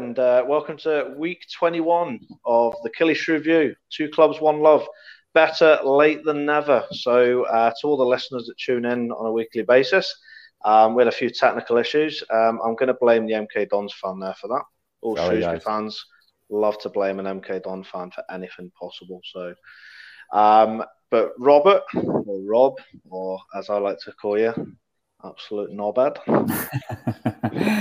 and uh, welcome to week 21 of the Killie View. Two clubs, one love. Better late than never. So, uh, to all the listeners that tune in on a weekly basis, um, we had a few technical issues. Um, I'm going to blame the MK Dons fan there for that. All Sorry, Shrewsbury guys. fans love to blame an MK Don fan for anything possible. So, um, but Robert or Rob, or as I like to call you, absolute knobhead.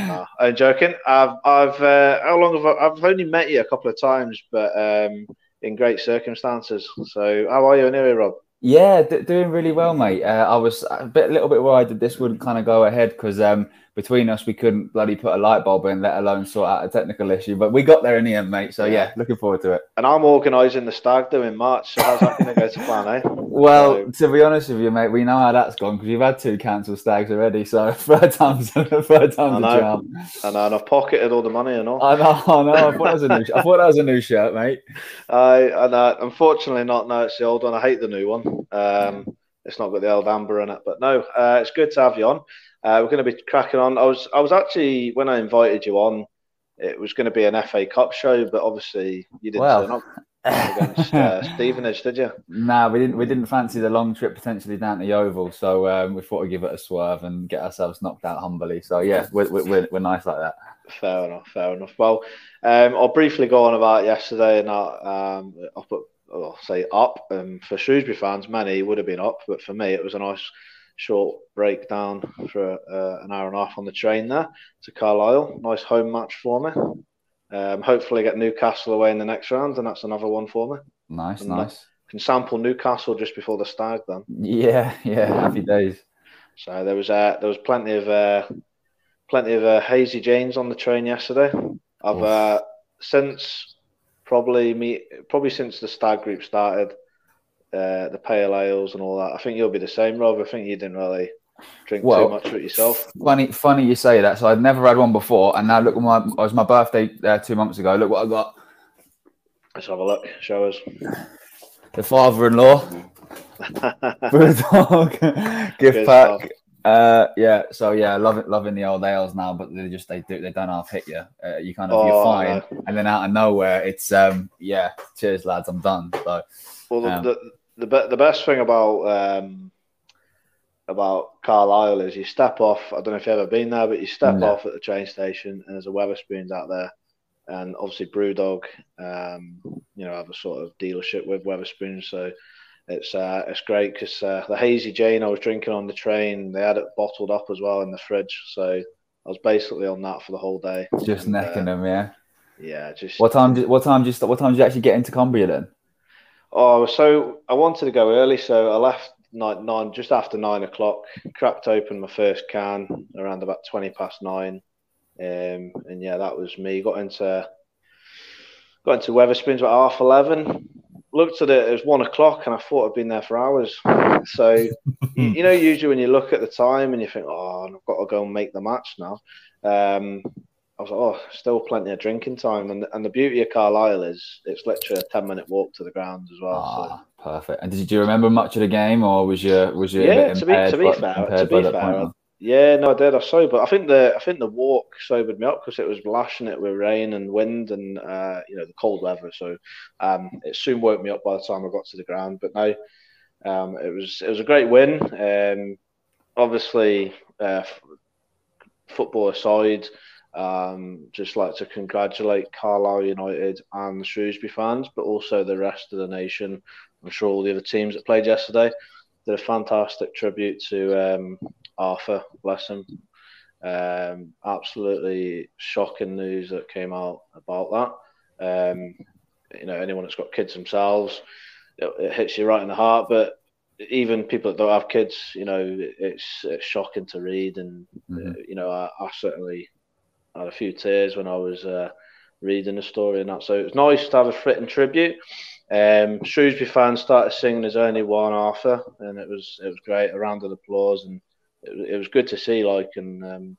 uh, I'm joking. I've, I've, uh, how long have I, I've only met you a couple of times, but um, in great circumstances. So, how are you anyway, Rob? Yeah, d- doing really well, mate. Uh, I was a bit, little bit worried that this wouldn't kind of go ahead because um, between us, we couldn't bloody put a light bulb in, let alone sort out a technical issue. But we got there in the end, mate. So yeah, looking forward to it. And I'm organising the stag do in March. So how's that going to go to plan, eh? Well, so... to be honest with you, mate, we know how that's gone because you've had two cancelled stags already. So third time's third time's a charm. I know, and I've pocketed all the money and all. I know, I know. I thought that was a new. I thought that was a new shirt, mate. I and uh, unfortunately not. No, it's the old one. I hate the new one. Um, it's not got the old amber in it, but no, uh, it's good to have you on. Uh, we're going to be cracking on. I was I was actually when I invited you on, it was going to be an FA Cup show, but obviously you didn't well. turn up against uh, Stevenage, did you? No, nah, we didn't. We didn't fancy the long trip potentially down to the Oval, so um, we thought we'd give it a swerve and get ourselves knocked out humbly. So yeah, we're we're, we're nice like that. Fair enough. Fair enough. Well, um, I'll briefly go on about yesterday and um, up at, I'll say up. Um, for Shrewsbury fans, many would have been up, but for me, it was a nice short breakdown for uh, an hour and a half on the train there to Carlisle. Nice home match for me. Um, hopefully, get Newcastle away in the next round, and that's another one for me. Nice, and uh, nice. Can sample Newcastle just before the stag then. Yeah, yeah, happy days. So there was uh, there was plenty of uh, plenty of uh, hazy Janes on the train yesterday. I've uh, since probably me probably since the stag group started uh, the pale ales and all that. I think you'll be the same, Rob. I think you didn't really drink well, too much of it yourself. Funny, funny you say that. So I'd never had one before, and now look at my. It was my birthday uh, two months ago. Look what I got. Let's have a look. Show us. The father-in-law. Brewdog gift Good pack. Uh, yeah, so yeah, loving loving the old ales now, but they just they do they don't half hit you. Uh, you kind of oh, you're fine, no. and then out of nowhere, it's um yeah, cheers lads, I'm done. So well, um, the, the the best thing about um, about Carlisle is you step off. I don't know if you've ever been there, but you step no. off at the train station, and there's a Wetherspoons out there, and obviously Brewdog, um, you know, have a sort of dealership with Wetherspoons, so it's uh, it's great because uh, the hazy Jane I was drinking on the train, they had it bottled up as well in the fridge, so I was basically on that for the whole day. Just and, necking uh, them, yeah. Yeah, just. What time? What time did? What time did you actually get into Cumbria then? Oh, so I wanted to go early, so I left nine, nine just after nine o'clock. Cracked open my first can around about twenty past nine, um, and yeah, that was me. Got into got into Wetherspoons about half eleven. Looked at it, it was one o'clock, and I thought I'd been there for hours. So you know, usually when you look at the time and you think, "Oh, I've got to go and make the match now," um, I was like, oh, still plenty of drinking time. And and the beauty of Carlisle is it's literally a ten minute walk to the ground as well. Ah, so. perfect. And did you remember much of the game, or was you was you yeah? to be to be fair, to be fair, yeah, no, I did. I sobered. I think the I think the walk sobered me up because it was lashing it with rain and wind and uh, you know the cold weather. So um, it soon woke me up by the time I got to the ground. But no, um, it was it was a great win. Um, obviously, uh, football aside. Um, just like to congratulate Carlisle United and the Shrewsbury fans, but also the rest of the nation. I'm sure all the other teams that played yesterday did a fantastic tribute to um, Arthur, bless him. Um, absolutely shocking news that came out about that. Um, you know, anyone that's got kids themselves, it, it, hits you right in the heart. But even people that don't have kids, you know, it's, it's shocking to read, and mm-hmm. uh, you know, I, I certainly I had a few tears when I was uh, reading the story and that. So it was nice to have a fitting tribute. Um, Shrewsbury fans started singing "There's Only One Arthur," and it was it was great. A round of applause, and it, it was good to see. Like and um,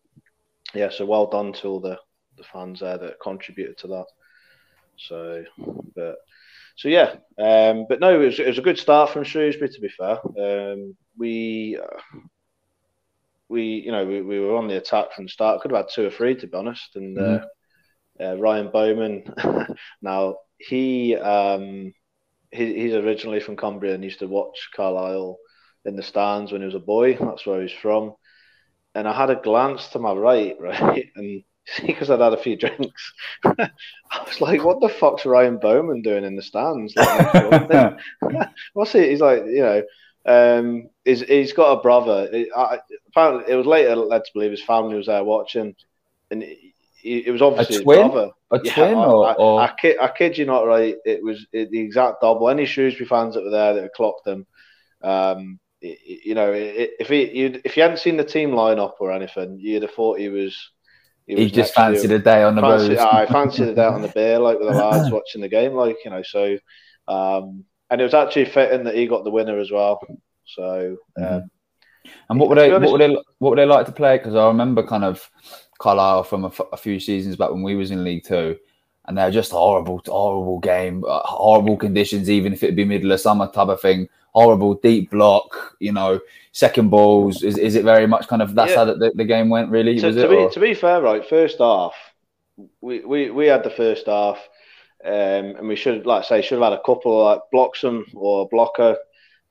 yeah, so well done to all the, the fans there that contributed to that. So, but so yeah, um, but no, it was, it was a good start from Shrewsbury. To be fair, um, we uh, we, you know, we, we were on the attack from the start. Could have had two or three, to be honest. And mm-hmm. uh, Ryan Bowman. now he um, he, he's originally from Cumbria and used to watch Carlisle in the stands when he was a boy. That's where he's from. And I had a glance to my right, right, and because I'd had a few drinks, I was like, "What the fuck's Ryan Bowman doing in the stands?" Like, What's he? He's like, you know, um, he's he's got a brother. I, apparently, it was later led to believe his family was there watching, and it was obviously a twin? his brother. A yeah, twin, or, I, or... I, I, kid, I, kid, you not, right? It was it, the exact double. Any Shrewsbury fans that were there that had clocked him, um, it, you know, it, if he if you hadn't seen the team lineup or anything, you'd have thought he was. He, he just fancied a day on the fancy, road. I fancied a day on the beer, like with the lads watching the game, like you know. So, um, and it was actually fitting that he got the winner as well. So, um, mm-hmm. and what would they, what would they, what would they like to play? Because I remember kind of Carlisle from a, f- a few seasons back when we was in League Two, and they're just horrible, horrible game, uh, horrible conditions. Even if it be middle of summer type of thing, horrible deep block. You know, second balls. Is, is it very much kind of that's yeah. how the, the, game went? Really, to, to, be, to, be, fair, right, first half, we, we, we had the first half, um, and we should, like I say, should have had a couple like Bloxham or Bloko.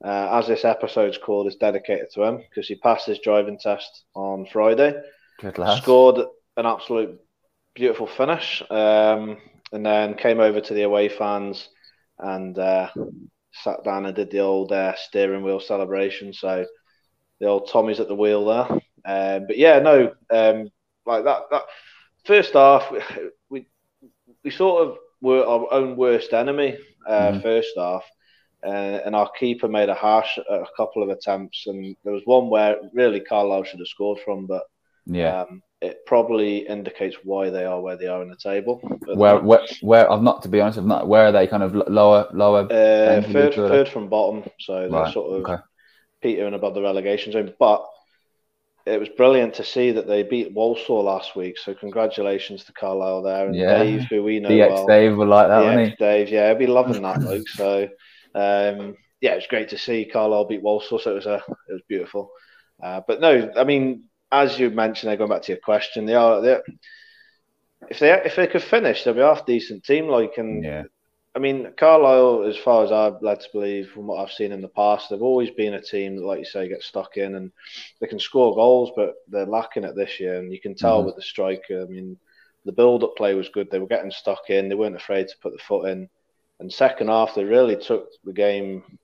Uh, as this episode's called, is dedicated to him because he passed his driving test on Friday. Good lad. Scored an absolute beautiful finish, um, and then came over to the away fans and uh, sat down and did the old uh, steering wheel celebration. So the old Tommy's at the wheel there. Um, but yeah, no, um, like that. That first half, we, we, we sort of were our own worst enemy. Uh, mm. First half. Uh, and our keeper made a harsh a couple of attempts, and there was one where really Carlisle should have scored from, but yeah. Um, it probably indicates why they are where they are in the table. Where, where, where? I've not to be honest. I've not. Where are they? Kind of lower, lower. Uh, third, third from bottom. So they're sort of okay. petering above the relegation zone. But it was brilliant to see that they beat Walsall last week. So congratulations to Carlisle there and yeah. Dave, who we know DX well. Dave will like that, DX Dave, yeah, I'd be loving that, Luke. So um, yeah, it was great to see Carlisle beat Walsall. So it was a, it was beautiful. Uh, but no, I mean, as you mentioned, going back to your question, they are they if they if they could finish, they'll be half decent team. Like and yeah. I mean, Carlisle, as far as I've led to believe from what I've seen in the past, they've always been a team that, like you say, get stuck in and they can score goals, but they're lacking it this year. And you can tell mm-hmm. with the striker. I mean, the build-up play was good. They were getting stuck in. They weren't afraid to put the foot in. And second half, they really took the game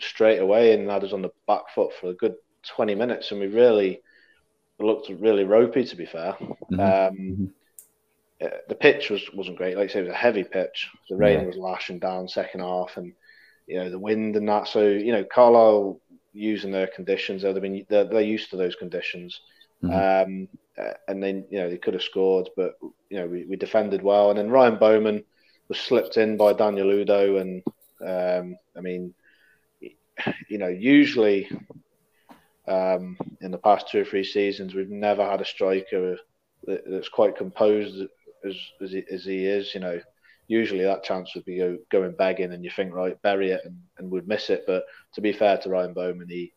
straight away and had us on the back foot for a good 20 minutes. And we really looked really ropey, to be fair. Mm-hmm. Um, mm-hmm. The pitch was wasn't great. Like I say, it was a heavy pitch. The rain yeah. was lashing down second half, and you know the wind and that. So you know, Carlisle using their conditions, they've been they're, they're, used to those conditions. Mm-hmm. Um, uh, and then you know they could have scored, but you know we, we defended well. And then Ryan Bowman was slipped in by Daniel Udoh, and um, I mean, you know, usually um, in the past two or three seasons, we've never had a striker that's quite composed as as he, as he is. You know, usually that chance would be go, going begging, and you think right, bury it, and, and would miss it. But to be fair to Ryan Bowman, he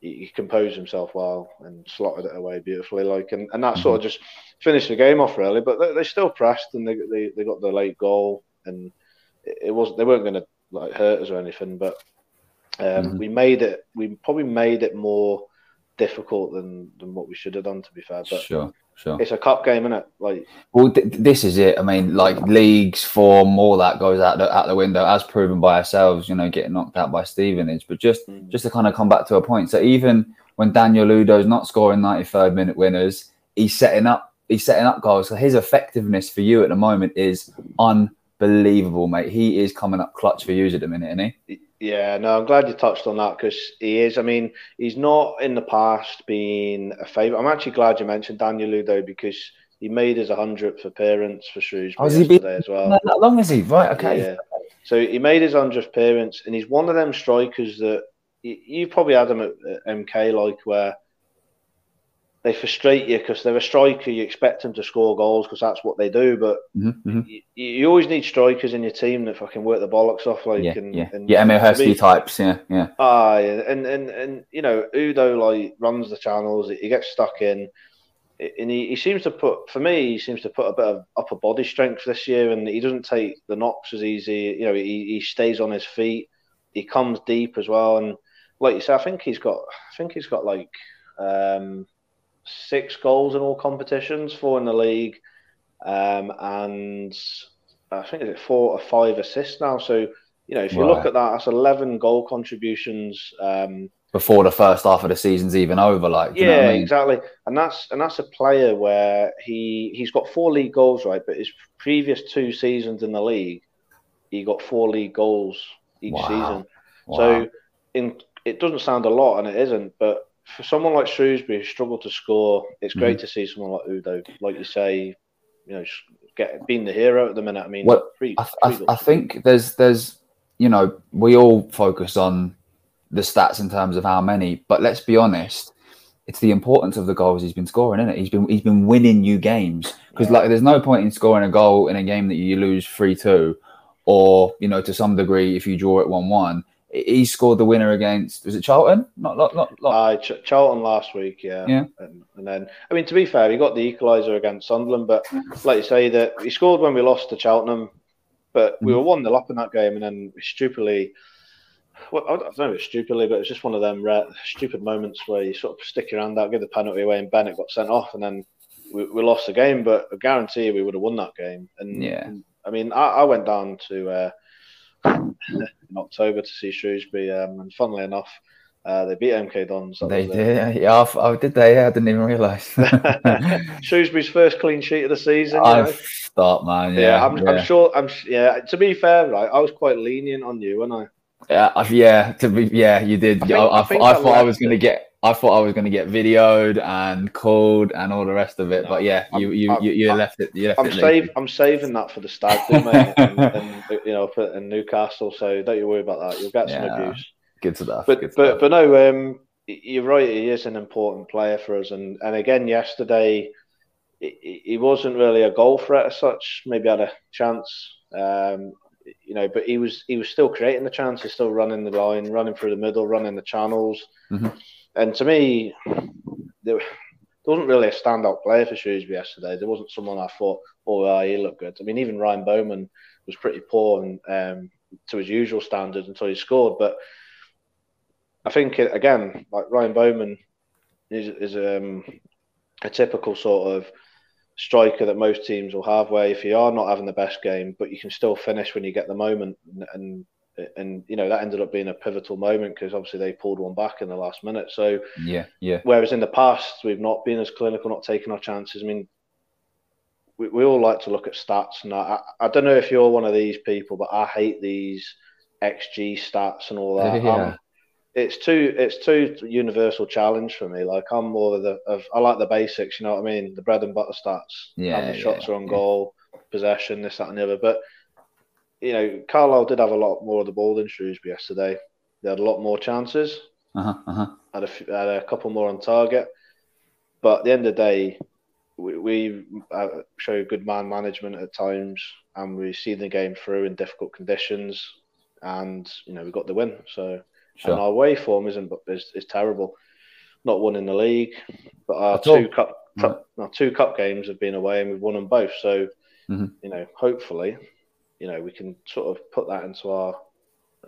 he, composed himself well and slotted it away beautifully. Like and, and that sort of just finished the game off really. But they, they still pressed and they, they they got the late goal, and it, it was they weren't going to like hurt us or anything, but um, mm-hmm. We made it. We probably made it more difficult than than what we should have done. To be fair, but sure, sure. It's a cup game, isn't it? Like, well, th- this is it. I mean, like leagues, form, all that goes out the, out the window, as proven by ourselves. You know, getting knocked out by Stevenage. But just mm. just to kind of come back to a point. So even when Daniel Udoh's not scoring 93rd minute winners, he's setting up. He's setting up goals. So his effectiveness for you at the moment is unbelievable, mate. He is coming up clutch for you at the minute, isn't he? Yeah, no, I'm glad you touched on that because he is. I mean, he's not in the past been a favourite. I'm actually glad you mentioned Daniel Udoh because he made his 100th appearance for Shrewsbury oh, yesterday as well. That long is he? Right, okay. Yeah. So he made his 100th appearance, and he's one of them strikers that you, you probably had him at, at MK, like where they frustrate you because they're a striker. You expect them to score goals because that's what they do. But mm-hmm, mm-hmm. You, you, always need strikers in your team that fucking work the bollocks off. Like, yeah, and, yeah, and, yeah, Emile Heskey types. Yeah, yeah. Ah, yeah. and and and you know, Udoh like runs the channels. He gets stuck in. and he, he seems to put for me he seems to put a bit of upper body strength this year and he doesn't take the knocks as easy you know he, he stays on his feet he comes deep as well and like you said i think he's got i think he's got like um, six goals in all competitions four in the league um, and i think it's four or five assists now so you know if you right. look at that that's 11 goal contributions um, before the first half of the season's even over. Like, yeah, I mean? exactly. And that's and that's a player where he he's got four league goals, right? But his previous two seasons in the league, he got four league goals each wow. season. Wow. So, in it doesn't sound a lot, and it isn't. But for someone like Shrewsbury who struggled to score, it's mm-hmm. great to see someone like Udoh, like you say, you know, get being the hero at the minute. I mean, well, I, I, I think there's there's you know we all focus on the stats in terms of how many. But let's be honest, it's the importance of the goals he's been scoring, isn't it? He's been he's been winning you games because like there's no point in scoring a goal in a game that you lose three two, or you know to some degree if you draw it one one. He scored the winner against was it Charlton? Not not not. not... Uh, Ch- Charlton last week, yeah. Yeah. And, and, then I mean to be fair, he got the equaliser against Sunderland, but like you say that he scored when we lost to Cheltenham, but we mm-hmm. were one 0 up in that game, and then stupidly well, I don't know, if it's stupidly, but it's just one of them rare, stupid moments where you sort of stick your hand out, give the penalty away, and Bennett got sent off, and then we, we lost the game. But I guarantee we would have won that game. And yeah, I mean, I, I went down to uh, in October to see Shrewsbury, um, and funnily enough, uh, they beat MK Dons. They did, yeah. Oh, did they? Yeah, I didn't even realise. Shrewsbury's first clean sheet of the season. I thought, man. Yeah, yeah, I'm, yeah. I'm, sure. I'm yeah. To be fair, right, I was quite lenient on you, and I. Yeah, yeah, to be, yeah, you did. I, think, I, I, I, I thought I was going to get, I thought I was going to get videoed and called and all the rest of it. No, but yeah, you, you, I'm, you, you I'm, left it. You left I'm it save, I'm saving that for the stag do, mate, and, and, you know, in Newcastle. So don't you worry about that. You'll get some yeah, abuse. Good stuff. But good but stuff. but no, um, you're right. He is an important player for us, and and again yesterday, he wasn't really a goal threat as such. Maybe had a chance. Um, you know, but he was he was still creating the chances, still running the line, running through the middle, running the channels. Mm-hmm. And to me, there, wasn't really a standout player for Shrewsbury yesterday. There wasn't someone I thought, oh, he looked good. I mean, even Ryan Bowman was pretty poor and um, to his usual standard until he scored. But I think again, like Ryan Bowman is is um, a typical sort of striker that most teams will have, where if you are not having the best game, but you can still finish when you get the moment, and and, and you know that ended up being a pivotal moment because obviously they pulled one back in the last minute. So yeah, yeah. Whereas in the past we've not been as clinical, not taking our chances. I mean, we, we all like to look at stats, and I, I, don't know if you're one of these people, but I hate these XG stats and all that. Yeah it's too it's too universal challenge for me. Like I'm more of the of I like the basics, you know what I mean? The bread and butter stats. Yeah. How many shots are on yeah. goal, possession, this, that and the other. But you know, Carlisle did have a lot more of the ball than Shrewsbury yesterday. They had a lot more chances. Uh-huh, uh-huh. Had, a, had a couple more on target. But at the end of the day, we, we uh, show good man management at times, and we see the game through in difficult conditions, and you know we got the win. So Sure. And our away form isn't is, is terrible. Not one in the league, but our two cup, cup our two cup games have been away and we've won them both. So mm-hmm. you know, hopefully, you know, we can sort of put that into our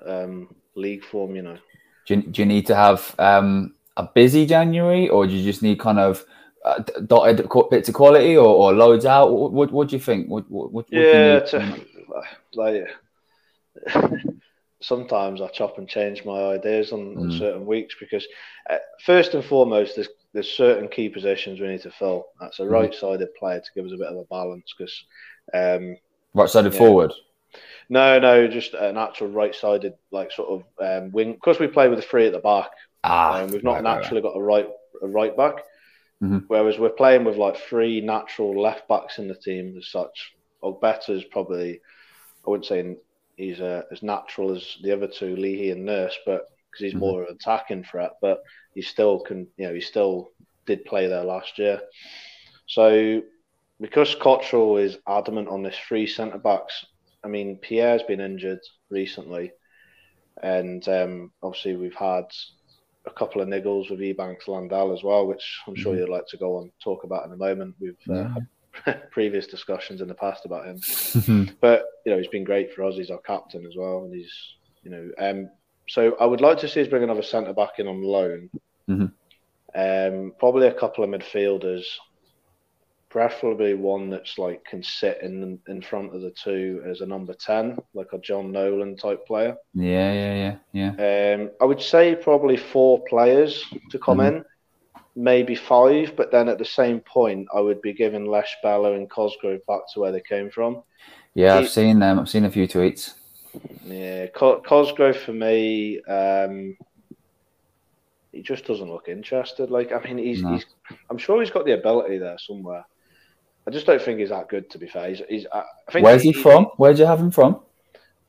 um, league form. You know, do you, do you need to have um, a busy January, or do you just need kind of uh, dotted bits of quality, or, or loads out? What, what, what do you think? What, what, yeah, to, like sometimes I chop and change my ideas on, mm. on certain weeks because uh, first and foremost, there's there's certain key positions we need to fill. That's a mm. right-sided player to give us a bit of a balance because um, right-sided yeah. forward. No, no, just an actual right-sided like sort of um, wing. Because we play with a three at the back, ah, um, we've not right, naturally right. got a right a right back. Mm-hmm. Whereas we're playing with like three natural left backs in the team as such. Ogbeta is probably, I wouldn't say he's uh, as natural as the other two, Leahy and Nurse, but because he's mm-hmm. more of an attacking threat, but he still can, you know, he still did play there last year. So because Cotterill is adamant on this three centre backs, I mean, Pierre's been injured recently, and um, obviously we've had a couple of niggles with Ebanks Landell as well, which I'm sure mm-hmm. you'd like to go and talk about in a moment. We've uh, had previous discussions in the past about him, but you know he's been great for us. He's our captain as well, and he's you know um. So I would like to see us bring another centre back in on loan. Mm-hmm. Um, probably a couple of midfielders preferably one that's like can sit in in front of the two as a number 10 like a john nolan type player yeah yeah yeah yeah um i would say probably four players to come mm-hmm. in maybe five but then at the same point i would be giving Leshabela and cosgrove back to where they came from yeah i've seen them i've seen a few tweets yeah cosgrove for me um he just doesn't look interested. Like, I mean, he's, no. he's, I'm sure he's got the ability there somewhere. I just don't think he's that good. To be fair, he's. he's I think Where's he, he from? Where'd you have him from?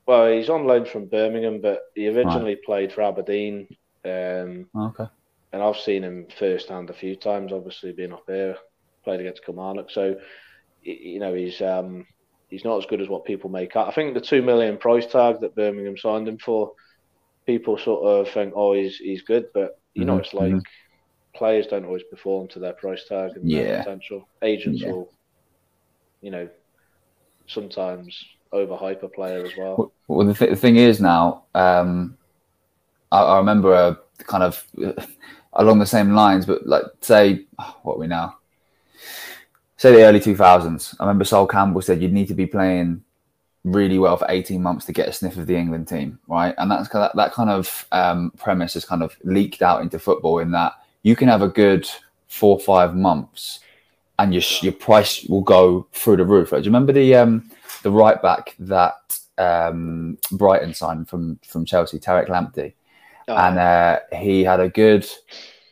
Well, he's on loan from Birmingham, but he originally right. played for Aberdeen. Um, okay. And I've seen him firsthand a few times. Obviously, being up here, played against Kilmarnock, so you know he's um, he's not as good as what people make out. I think the two million price tag that Birmingham signed him for, people sort of think, oh, he's he's good, but you mm-hmm. know, it's like mm-hmm. players don't always perform to their price tag and yeah. their potential. Agents yeah. will you know, sometimes overhype a player as well. Well, the, th- the thing is now, um, I, I, remember a kind of along the same lines, but like say, what are we now? Say the early 2000s. I remember Sol Campbell said you'd need to be playing really well for 18 months to get a sniff of the England team, right? And that's that, that kind of um, premise has kind of leaked out into football in that you can have a good four or five months and your your price will go through the roof. Right? Do you remember the um, the right back that um, Brighton signed from from Chelsea, Tariq Lamptey, oh. and uh, he had a good,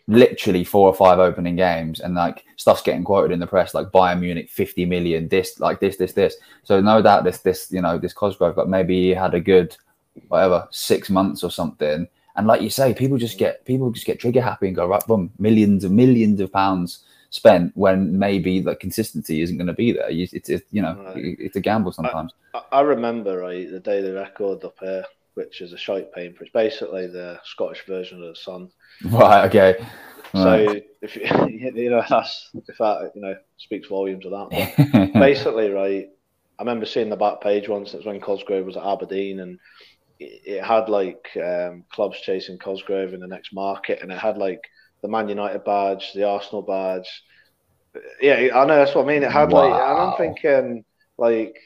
literally four or five opening games, and like stuff's getting quoted in the press like Bayern Munich, fifty million, this like this, this, this. So no doubt this this you know this Cosgrove, but maybe he had a good whatever six months or something. And like you say, people just get people just get trigger happy and go right, boom, millions and millions of pounds spent when maybe the consistency isn't going to be there. It's, it's you know right. it's a gamble sometimes. I, I, remember right the Daily Record up here, which is a shite paper. It's basically the Scottish version of the Sun. Right. Okay. Right. So if you, you know that's if that you know speaks volumes of that. basically, right. I remember seeing the back page once. It was when Cosgrove was at Aberdeen, and it, it had like um, clubs chasing Cosgrove in the next market, and it had like the Man United badge, the Arsenal badge. Yeah, I know that's what I mean. It had wow. like, and I'm thinking like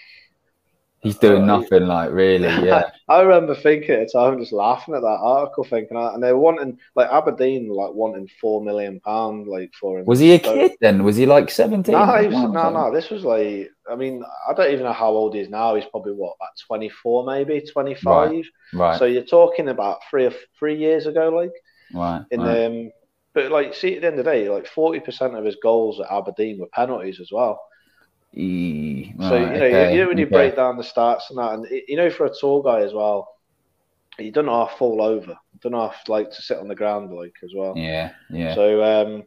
he's doing uh, nothing. Like really, yeah. I remember thinking at the time, just laughing at that article, thinking, and they're wanting like Aberdeen, like wanting four million pound, like for him. Was he a so, kid then? Was he like seventeen? No, no, no. This was like, I mean, I don't even know how old he is now. He's probably what, about twenty four, maybe twenty five. Right. right. So you're talking about three or three years ago, like. Right. In right. um but like, see, at the end of the day, like forty percent of his goals at Aberdeen were penalties as well. E- so you know, okay. you know when you okay. break down the stats and that, and you know for a tall guy as well, he doesn't half fall over, don't half like to sit on the ground like as well. Yeah, yeah. So um,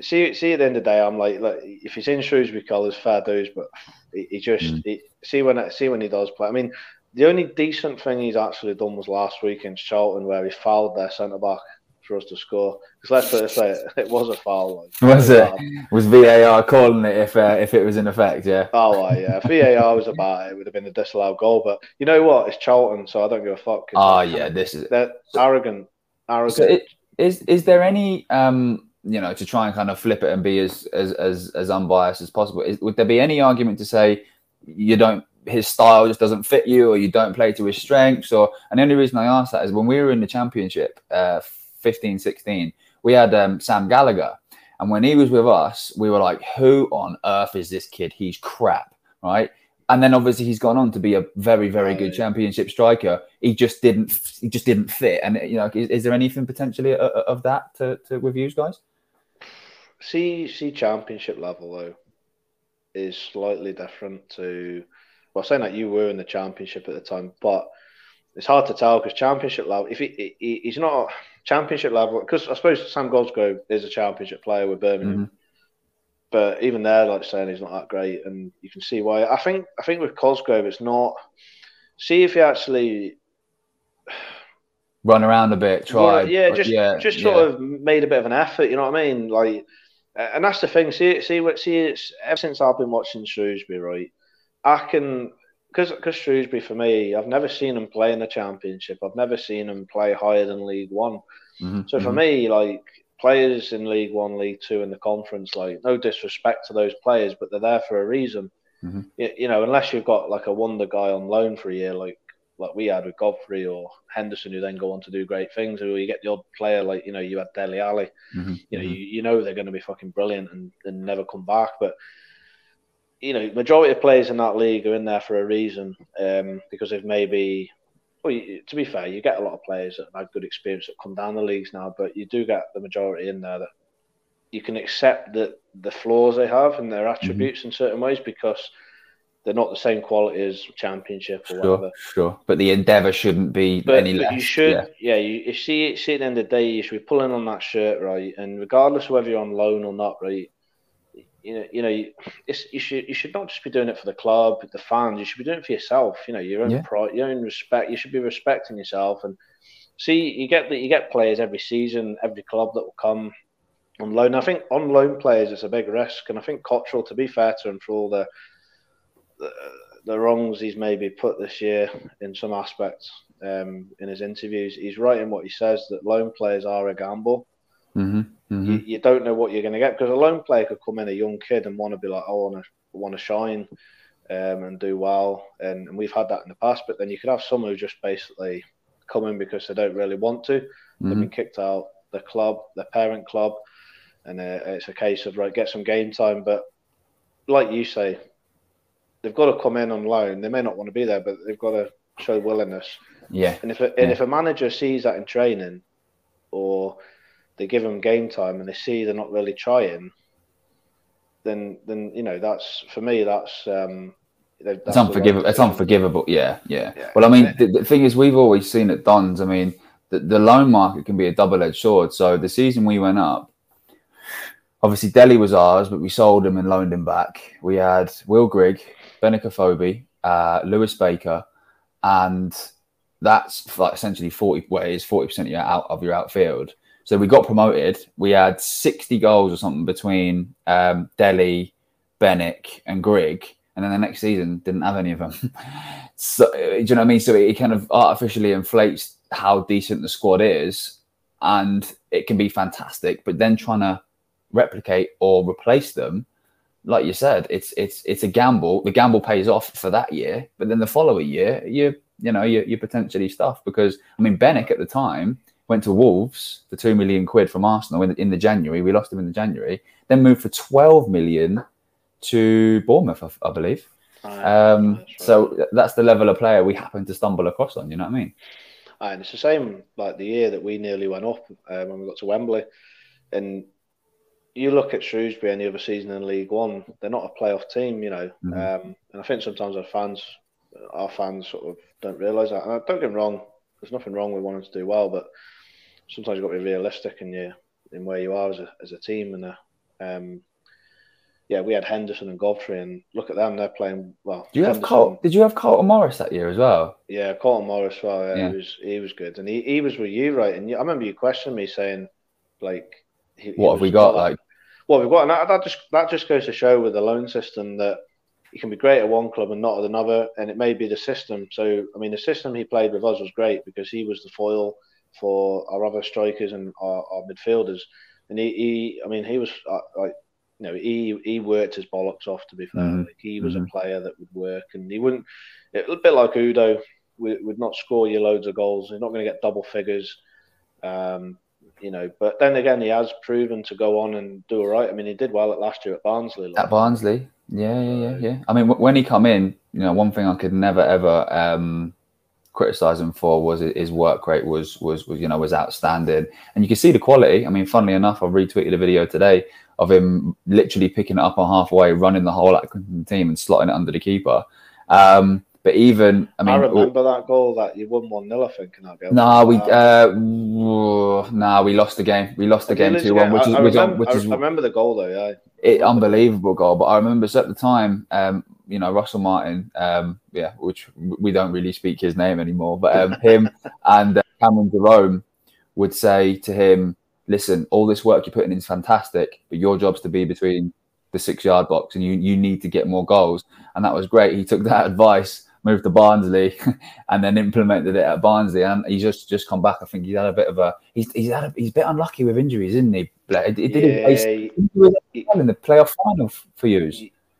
see, see at the end of the day, I'm like, like if he's in Shrewsbury colours, fair dues, but he, he just mm. he, see when see when he does play. I mean, the only decent thing he's actually done was last week in Charlton where he fouled their centre back for us to score. Because let's put it it was a foul. Like, was it? Was VAR calling it if uh, if it was in effect? Yeah. Oh well, yeah. VAR was about it, it would have been a disallowed goal. But you know what? It's Charlton, so I don't give a fuck. Oh yeah, this is they're arrogant. Arrogant. So it, is is there any um you know to try and kind of flip it and be as as as, as unbiased as possible? Is, would there be any argument to say you don't his style just doesn't fit you or you don't play to his strengths or and the only reason I ask that is when we were in the championship uh, 15, 16, we had um, Sam Gallagher. And when he was with us, we were like, who on earth is this kid? He's crap, right? And then obviously he's gone on to be a very, very good championship striker. He just didn't, he just didn't fit. And you know, is, is there anything potentially of, of that to, to with you guys? See, see, championship level though is slightly different to. Well, saying that you were in the championship at the time, but it's hard to tell because championship level. If he, he, he's not championship level, because I suppose Sam Cosgrove is a championship player with Birmingham, mm-hmm. but even there, like saying he's not that great, and you can see why. I think I think with Cosgrove, it's not. See if he actually. run around a bit, try. yeah, just yeah, just sort yeah. of made a bit of an effort. You know what I mean? Like, and that's the thing. See, see, what see. It's ever since I've been watching Shrewsbury, right? I can because because Shrewsbury for me, I've never seen them play in the Championship. I've never seen them play higher than League One. Mm-hmm, so for mm-hmm. me, like players in League One, League Two, in the conference, like no disrespect to those players, but they're there for a reason. Mm-hmm. You, you, know, unless you've got like a wonder guy on loan for a year, like like we had with Godfrey or Henderson, who then go on to do great things, or you get the odd player like you know you had Dele Alli. Mm-hmm. You know, mm-hmm. you, you know they're going to be fucking brilliant and, and never come back, but you know, majority of players in that league are in there for a reason um, because they've maybe. Well, you, to be fair, you get a lot of players that have had good experience that come down the leagues now, but you do get the majority in there that you can accept that the flaws they have and their mm-hmm. attributes mm-hmm. in certain ways because they're not the same quality as championship or sure, whatever. Sure, but the endeavour shouldn't be but, any but less. You should, yeah. yeah you, you see, see at the end of the day, you should be pulling on that shirt, right? And regardless of whether you're on loan or not, right? You know, you know, you, you should you should not just be doing it for the club, the fans. You should be doing it for yourself. You know, your own yeah. pride, your own respect. You should be respecting yourself. And see, you get that you get players every season, every club that will come on loan. I think on loan players it's a big risk, and I think Cotterill, to be fair to him, for all the the, the wrongs he's maybe put this year in some aspects um, in his interviews, he's right in what he says that loan players are a gamble. Mm-hmm, mm-hmm. You, you, don't know what you're going to get because a lone player could come in a young kid and want to be like, I want to want to shine um, and do well, and, and, we've had that in the past. But then you could have some who just basically come in because they don't really want to. Mm-hmm. They've been kicked out the club, their parent club, and uh, it's a case of right, get some game time. But like you say, they've got to come in on loan. They may not want to be there, but they've got to show willingness. Yeah. And if a, and if a manager sees that in training, or they give them game time and they see they're not really trying, then then you know that's for me that's um, that's it's unforgivable. It's unforgivable. Yeah, yeah, yeah. Well, I mean, the, the, thing is, we've always seen at Dons. I mean, the, the loan market can be a double-edged sword. So the season we went up, obviously Dele was ours, but we sold him and loaned him back. We had Will Grigg, Benik Afobe, uh, Lewis Baker, and that's like essentially 40 well, it is 40% of your out of your outfield. So we got promoted. We had 60 goals or something between um, Dele, Benik, and Grigg. And then the next season didn't have any of them. so do you know what I mean? So it kind of artificially inflates how decent the squad is, and it can be fantastic. But then trying to replicate or replace them like you said, it's it's it's a gamble. The gamble pays off for that year, but then the following year, you you know you you potentially stuff because I mean Benik at the time went to Wolves for two million quid from Arsenal in, in the January. We lost him in the January. Then moved for twelve million to Bournemouth, I, I believe. Um, right. So that's the level of player we happen to stumble across on. You know what I mean? And it's the same like the year that we nearly went up uh, when we got to Wembley, and you look at Shrewsbury any other season in League One, they're not a playoff team, you know. Mm-hmm. Um, and I think sometimes our fans, our fans sort of don't realise that. And don't get me wrong, there's nothing wrong with wanting to do well, but sometimes you've got to be realistic in your in where you are as a as a team. And a, um, yeah, we had Henderson and Godfrey, and look at them, they're playing well. Do you have Col- Did you have Carlton Morris that year as well? Yeah, Carlton Morris. Well, yeah, yeah. he was he was good, and he, he was with you, right? And you, I remember you questioned me saying, like, he, what he have we got? Like, what we've got, and that, that just that just goes to show with the loan system that you can be great at one club and not at another, and it may be the system. So, I mean, the system he played with us was great because he was the foil for our other strikers and our, our midfielders, and he, he, I mean, he was uh, like, you know, he he worked his bollocks off. To be fair, mm-hmm. like, he was mm-hmm. a player that would work, and he wouldn't. It, a bit like Udoh, would, would not score you loads of goals. He's not going to get double figures. Um, you know, but then again, he has proven to go on and do all right. I mean, he did well at last year at Barnsley. Like. At Barnsley, yeah, yeah, yeah, yeah. I mean, when he come in, you know, one thing I could never ever um, criticize him for was his work rate was, was was you know was outstanding, and you can see the quality. I mean, funnily enough, I've retweeted a video today of him literally picking it up on halfway, running the whole Accrington team, and slotting it under the keeper. Um, but even, I mean, I remember that goal that you won one 0 I think game. Nah, we uh, nah, we lost the game. We lost the game two one, which is I, which, remember, which is I remember the goal though. Yeah, it, unbelievable goal. But I remember so at the time, um, you know, Russell Martin, um, yeah, which we don't really speak his name anymore, but um, him and Cameron Jerome would say to him, "Listen, all this work you're putting in is fantastic, but your job's to be between the six yard box, and you you need to get more goals." And that was great. He took that advice moved to Barnsley, and then implemented it at Barnsley. And he's just just come back. I think he's had a bit of a he's he's had a, he's a bit unlucky with injuries, isn't he? It, did yeah, he, he, in the playoff final for you.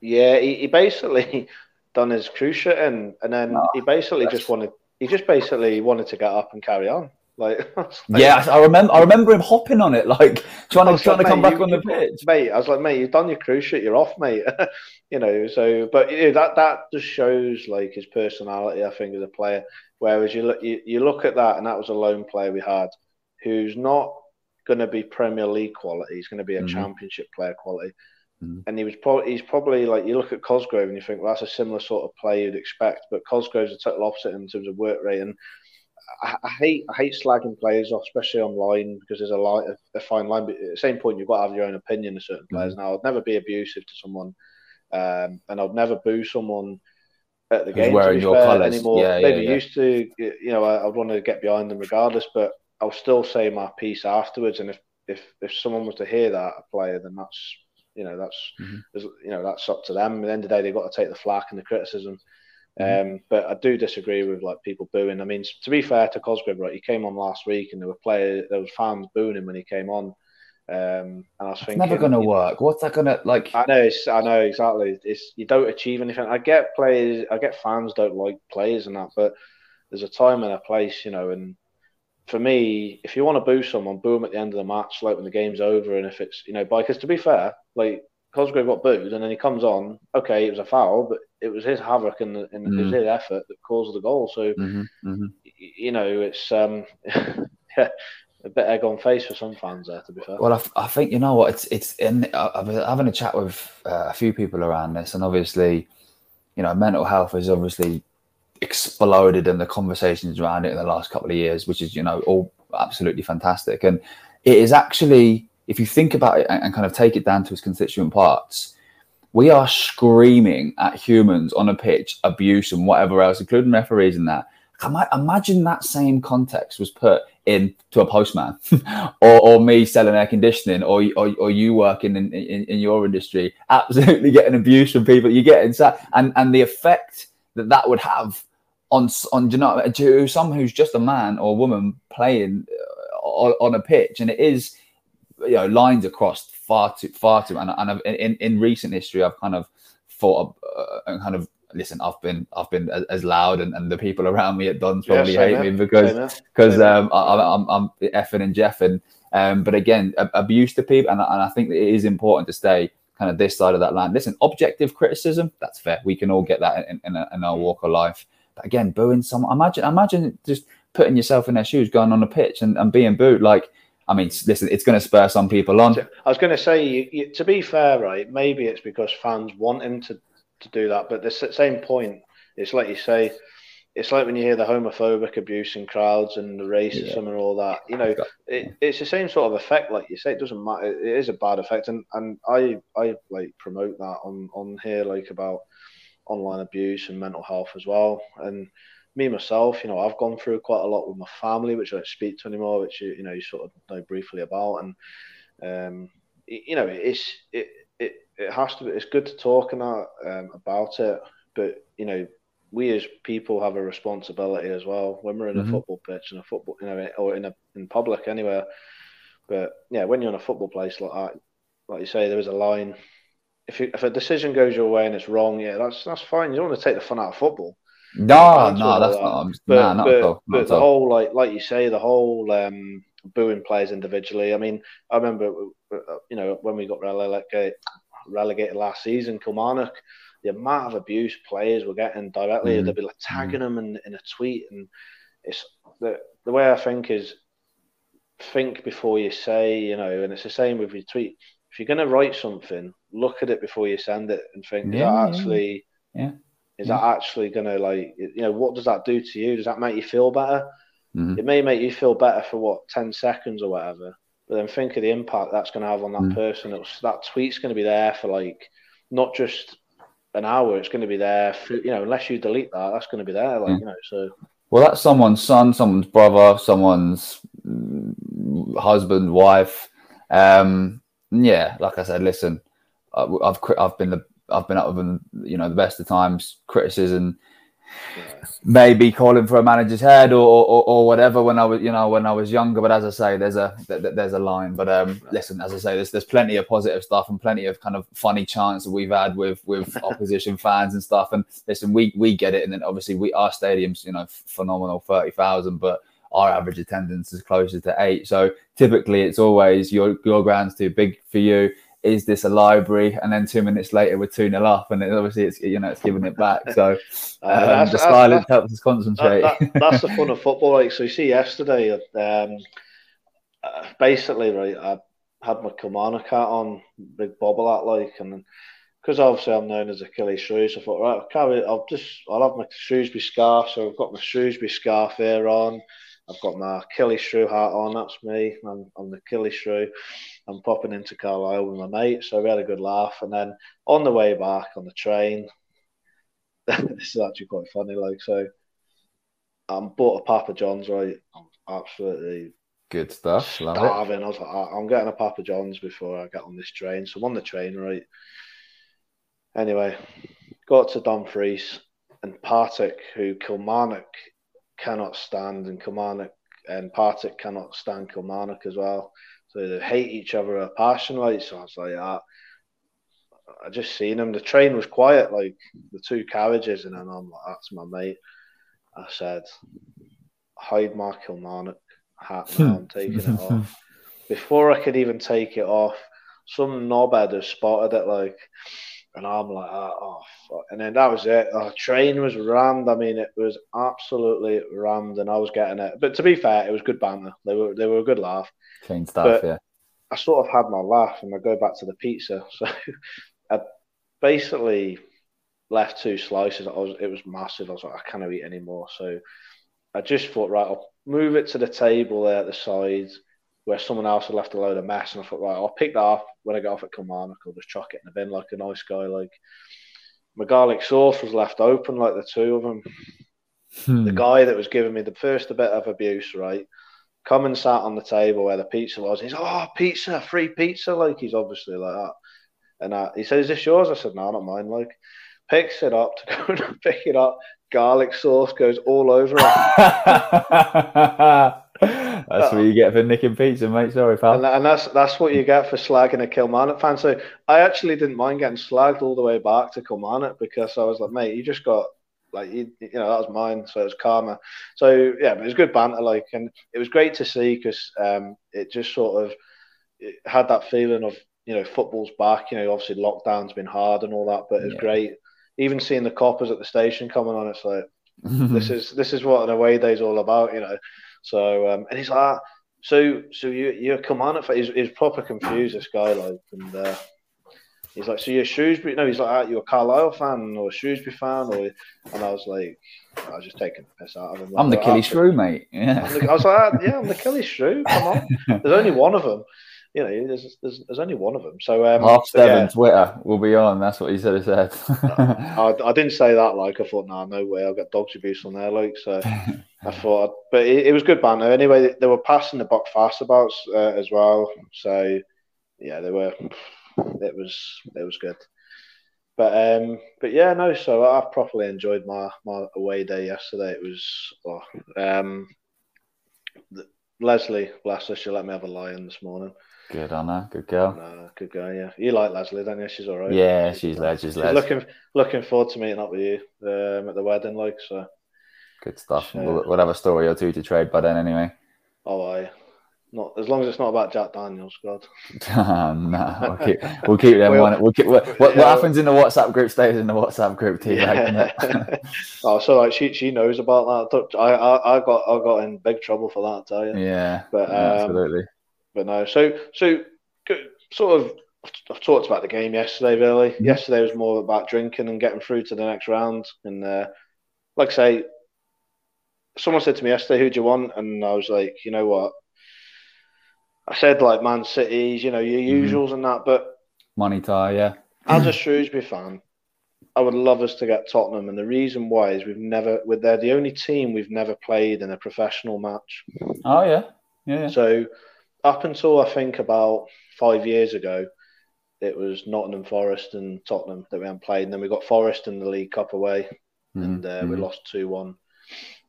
Yeah, he, he basically done his cruciate and and then he basically just wanted he just basically wanted to get up and carry on. Like, like, yeah, I remember. I remember him hopping on it, like trying to trying like, to come back you, on the pitch. Mate, I was like, mate, you've done your cruciate, you're off, mate. you know, so but you know, that that just shows like his personality. I think as a player. Whereas you look you, you look at that, and that was a lone player we had, who's not going to be Premier League quality. He's going to be a mm-hmm. Championship player quality. Mm-hmm. And he was probably he's probably like you look at Cosgrove and you think well that's a similar sort of play you'd expect, but Cosgrove's a total opposite in terms of work rate and I, I, hate I hate slagging players off, especially online, because there's a line a, a fine line. But at the same point, you've got to have your own opinion of certain players. Mm-hmm. Now, I'd never be abusive to someone, um, and I'd never boo someone at the game wearing your colours anymore. Yeah, Maybe yeah, yeah. used to, you know, I, would want to get behind them regardless, but I'll still say my piece afterwards. And if if if someone was to hear that a player, then that's you know that's mm-hmm. you know that's up to them. At the end of the day, they've got to take the flack and the criticism. Mm-hmm. Um, but I do disagree with like people booing. I mean, to be fair to Cosgrove, right? He came on last week, and there were players, there was fans booing him when he came on. Um, and I was it's thinking, never going to work. What's that going to like? I know, it's, I know exactly. It's you don't achieve anything. I get players, I get fans don't like players and that, but there's a time and a place, you know. And for me, if you want to boo someone, boo them at the end of the match, like when the game's over, and if it's you know, because to be fair, like Cosgrove got booed, and then he comes on. Okay, it was a foul, but it was his havoc and, and mm. it was mm. his effort that caused the goal. So, mm-hmm, mm-hmm. you know, it's um, a bit egg on face for some fans there. To be fair. Well, I, I think you know what it's it's in. I've been having a chat with uh, a few people around this, and obviously, you know, mental health is obviously exploded in the conversations around it in the last couple of years, which is you know all absolutely fantastic, and it is actually if you think about it and, kind of take it down to its constituent parts, we are screaming at humans on a pitch, abuse and whatever else, including referees and that. Imagine that same context was put in to a postman or, or me selling air conditioning or, or, or you working in, in, in, your industry, absolutely getting abuse from people you get inside and, and the effect that that would have on, on you know, to someone who's just a man or woman playing uh, on, on a pitch. And it is, you know lines across far too far too and, and I've, in in recent history I've kind of thought uh, and kind of listen I've been I've been as, loud and, and the people around me at Dons probably yeah, hate me because because um I, am I'm, I'm effing and jeffing. Um but again abuse to people and, and I think it is important to stay kind of this side of that line. Listen objective criticism that's fair. We can all get that in, in, in our walk of life but again booing someone imagine imagine just putting yourself in their shoes going on a pitch and, and being booed like I mean, listen, it's going to spur some people on. I was going to say, you, you, to be fair, right? Maybe it's because fans want him to, to do that, but the same point, it's like you say, it's like when you hear the homophobic abuse in crowds and the racism yeah. and all that. You know, it, it's the same sort of effect. Like you say, it doesn't matter. It is a bad effect, and and I I like promote that on on here, like about online abuse and mental health as well, and me myself, you know, I've gone through quite a lot with my family, which I don't speak to anymore, which you, you know you sort of know briefly about, and um, you know, it's it it it has to. Be, it's good to talk and that um, about it, but you know, we as people have a responsibility as well when we're in mm-hmm. a football pitch and a football, you know, or in a in public anywhere. But yeah, when you're in a football place like that, like you say, there is a line. If, you, if a decision goes your way and it's wrong, yeah, that's that's fine. You don't want to take the fun out of football. No, no, that's that. not. But, nah, not but, all, but the whole, like, like you say, the whole um, booing players individually. I mean, I remember, you know, when we got relegated, relegated last season, Kilmarnock, the amount of abuse players were getting directly, mm. they'd be like tagging mm. them in, in a tweet, and it's the the way I think is think before you say, you know, and it's the same with your tweet. If you're going to write something, look at it before you send it and think, yeah, actually, yeah. Is that actually going to like you know what does that do to you? Does that make you feel better? Mm-hmm. It may make you feel better for what ten seconds or whatever, but then think of the impact that's going to have on that mm-hmm. person. It's, that tweet's going to be there for like not just an hour. It's going to be there for you know unless you delete that, that's going to be there. Like you know, so Well, that's someone's son, someone's brother, someone's mm, husband, wife. Um, yeah, like I said, listen, I've I've been the I've been up with you know the best of times, criticism, yeah. maybe calling for a manager's head or, or, or whatever when I was you know when I was younger. But as I say, there's a there's a line. But um, listen, as I say, there's there's plenty of positive stuff and plenty of kind of funny chants that we've had with with opposition fans and stuff. And listen, we we get it. And then obviously we our stadiums, you know, phenomenal thirty thousand, but our average attendance is closer to eight. So typically, it's always your your ground's too big for you is this a library? And then two minutes later, we're 2 0 up, and it, obviously it's you know it's giving it back. So uh, um, the silence helps us concentrate. That, that, that's the fun of football. Like so, you see yesterday, um, uh, basically, right, I had my Kilmarnock hat on, big bobble hat like, and because obviously I'm known as Achilles Shrews, I thought, right, I'll carry, I'll just, I'll have my Shrewsbury scarf. So I've got my Shrewsbury scarf here on. I've got my Achilles Shrew hat on. That's me. I'm, I'm the Achilles Shrew. I'm popping into Carlisle with my mate, so we had a good laugh. And then on the way back on the train, this is actually quite funny. Like, so I'm bought a Papa John's. Right, I'm absolutely good stuff. Starving. I was like, ah, I'm getting a Papa John's before I get on this train. So I'm on the train, right. Anyway, got to Dumfries and Partick, who Kilmarnock cannot stand, and Kilmarnock and Partick cannot stand Kilmarnock as well. So they hate each other a passion like. So I was like, ah, I just seen him. The train was quiet, like the two carriages, and then I'm like, that's my mate. I said, hide my Kilmarnock hat now. I'm taking it off. Before I could even take it off, some knobhead has spotted it, like, and I'm like, ah, oh, fuck. And then that was it. The train was rammed. I mean, it was absolutely rammed, and I was getting it. But to be fair, it was good banter. They were they were a good laugh. Train stuff, but yeah. I sort of had my laugh, and I go back to the pizza. So I basically left two slices. I was it was massive. I was like, I can't eat anymore. So I just thought, right, I'll move it to the table there at the side where someone else had left a load of mess, and I thought, right, I'll pick that up when I get off at Kilmarnock. I'll just chuck it in the bin like a nice guy. Like my garlic sauce was left open, like the two of them. Hmm. The guy that was giving me the first bit of abuse, right, come and sat on the table where the pizza was. He's, oh, pizza, free pizza. Like, he's obviously like that. And uh, he said, is this yours? I said, no, not mine. Like, picks it up to go and pick it up. Garlic sauce goes all over it. that's what you get for nicking pizza, mate. Sorry, pal. And, and, that's that's what you get for slagging a Kilmarnock fan. So I actually didn't mind getting slagged all the way back to Kilmarnock because I was like, mate, you just got like you, you know that was mine, so it was karma. So yeah, but it was good banter, like, and it was great to see because um, it just sort of had that feeling of you know football's back. You know, obviously lockdown's been hard and all that, but it's yeah. great. Even seeing the coppers at the station coming on, it's like this is this is what an away day's all about, you know. So um, and he's like, so so you you're commanding for he's, he's proper confused this guy like and uh, he's like so you're Shrewsbury no he's like you're a Carlisle fan or a Shrewsbury fan or and I was like I was just taking the piss out of him. I'm the Killie Shrew mate. Yeah. I was like yeah I'm the Killie Shrew. Come on, there's only one of them you know, there's, there's, there's only one of them. So um, half seven yeah. Twitter will be on. That's what he said. He said. I, I, didn't say that. Like I thought, nah, no way. I've got dogs abuse on there. Like so, I thought, but it, it, was good banter. Anyway, they were passing the Buckfast about uh, as well. So yeah, they were. It was it was good. But um, but yeah, no. So I properly enjoyed my my away day yesterday. It was oh, um, Leslie, bless her, she let me have a lion this morning. Good on her. Good girl. No, good girl. Yeah, you like Leslie, don't you? She's all right. Yeah, she's led. She's, she's looking looking forward to meeting up with you um, at the wedding, like so. Good stuff. We'll, we'll, have a story or two to trade by then, anyway. Oh, I. Not as long as it's not about Jack Daniels, God. no, we'll keep, we'll keep them we'll, We'll keep, what, yeah. what, happens in the WhatsApp group stays in the WhatsApp group too. Yeah. Right, oh, so like she she knows about that. I, I I got I got in big trouble for that. I tell you. Yeah. But um, absolutely but no. So so sort of. I've talked about the game yesterday. Really, mm-hmm. yesterday was more about drinking and getting through to the next round. And uh, like I say, someone said to me yesterday, "Who do you want?" And I was like, you know what? I said like Man City's, you know, your mm-hmm. usuals and that. But money tie, yeah. as a Shrewsbury fan, I would love us to get Tottenham, and the reason why is we've never. They're the only team we've never played in a professional match. Oh yeah, yeah. So up until I think about five years ago, it was Nottingham Forest and Tottenham that we hadn't played, and then we got Forest in the League Cup away, mm-hmm. and uh, we mm-hmm. lost two one.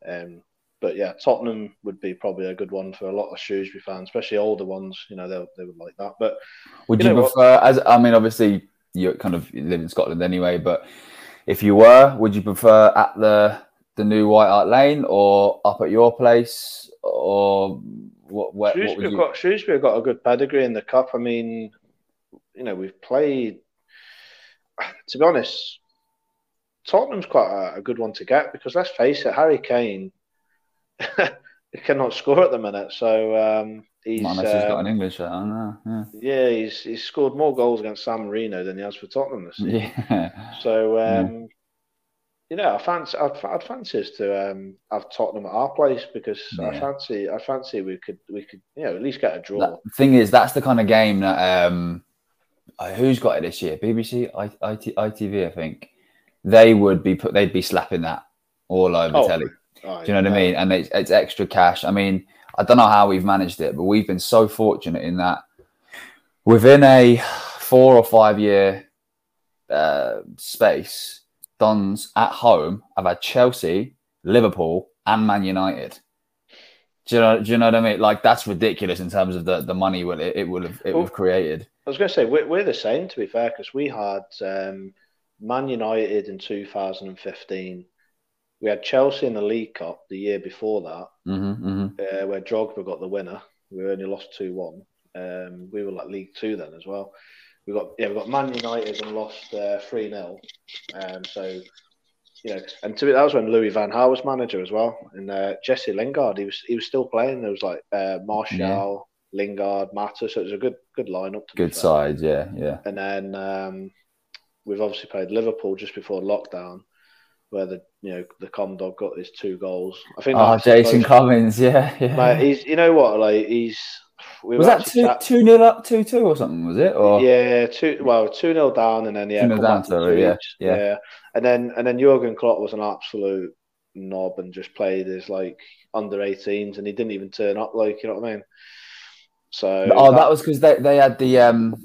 Um, but yeah, Tottenham would be probably a good one for a lot of Shrewsbury fans, especially older ones. You know, they they would like that. But would you, you prefer? What? As I mean, obviously you kind of live in Scotland anyway, but if you were, would you prefer at the the new White Hart Lane or up at your place or what? what Shrewsbury, what you... got, Shrewsbury got a good pedigree in the cup. I mean, you know, we've played. To be honest, Tottenham's quite a, a good one to get because let's face it, Harry Kane he cannot score at the minute. So um, he's, Not unless um, he's got an um, English I don't know. Yeah. yeah, he's he's scored more goals against San Marino than he has for Tottenham this season. Yeah. So um, yeah. You know, I fancy I'd, I'd fancy us to um, have Tottenham at our place because yeah. I fancy I fancy we could we could you know at least get a draw. The thing is, that's the kind of game that um, uh, who's got it this year? BBC, I, IT, ITV, I think. They would be put. They'd be slapping that all over oh. telly. Oh, Do you know what I mean? And it's, it's extra cash. I mean, I don't know how we've managed it, but we've been so fortunate in that within a four or five year uh, space, Dons at home have had Chelsea, Liverpool, and Man United. Do you know? Do you know what I mean? Like that's ridiculous in terms of the, the money will it, it would have it well, would have created. I was going to say we're, we're the same to be fair because we had um, Man United in 2015 we had Chelsea in the League Cup the year before that, mm-hmm, mm-hmm. Uh, where Drogba got the winner. We only lost two one. Um, we were like League Two then as well. We got yeah, we got Man United and lost uh, three uh, 0 um, So you know, and to, that was when Louis Van Gaal was manager as well, and uh, Jesse Lingard he was he was still playing. There was like uh, Martial, yeah. Lingard, Mata, so it was a good good lineup. good side, yeah, yeah. And then um, we've obviously played Liverpool just before lockdown, where the you know the com dog got his two goals. I think. Oh, Jason Cummings, yeah, yeah. Mate, he's you know what like he's. We was that two two nil up two two or something? Was it? Or yeah, two well two nil down and then yeah, two down, sorry, yeah, yeah, yeah, and then and then Jurgen Klopp was an absolute knob and just played his like under 18s and he didn't even turn up like you know what I mean. So oh, that, that was because they they had the um.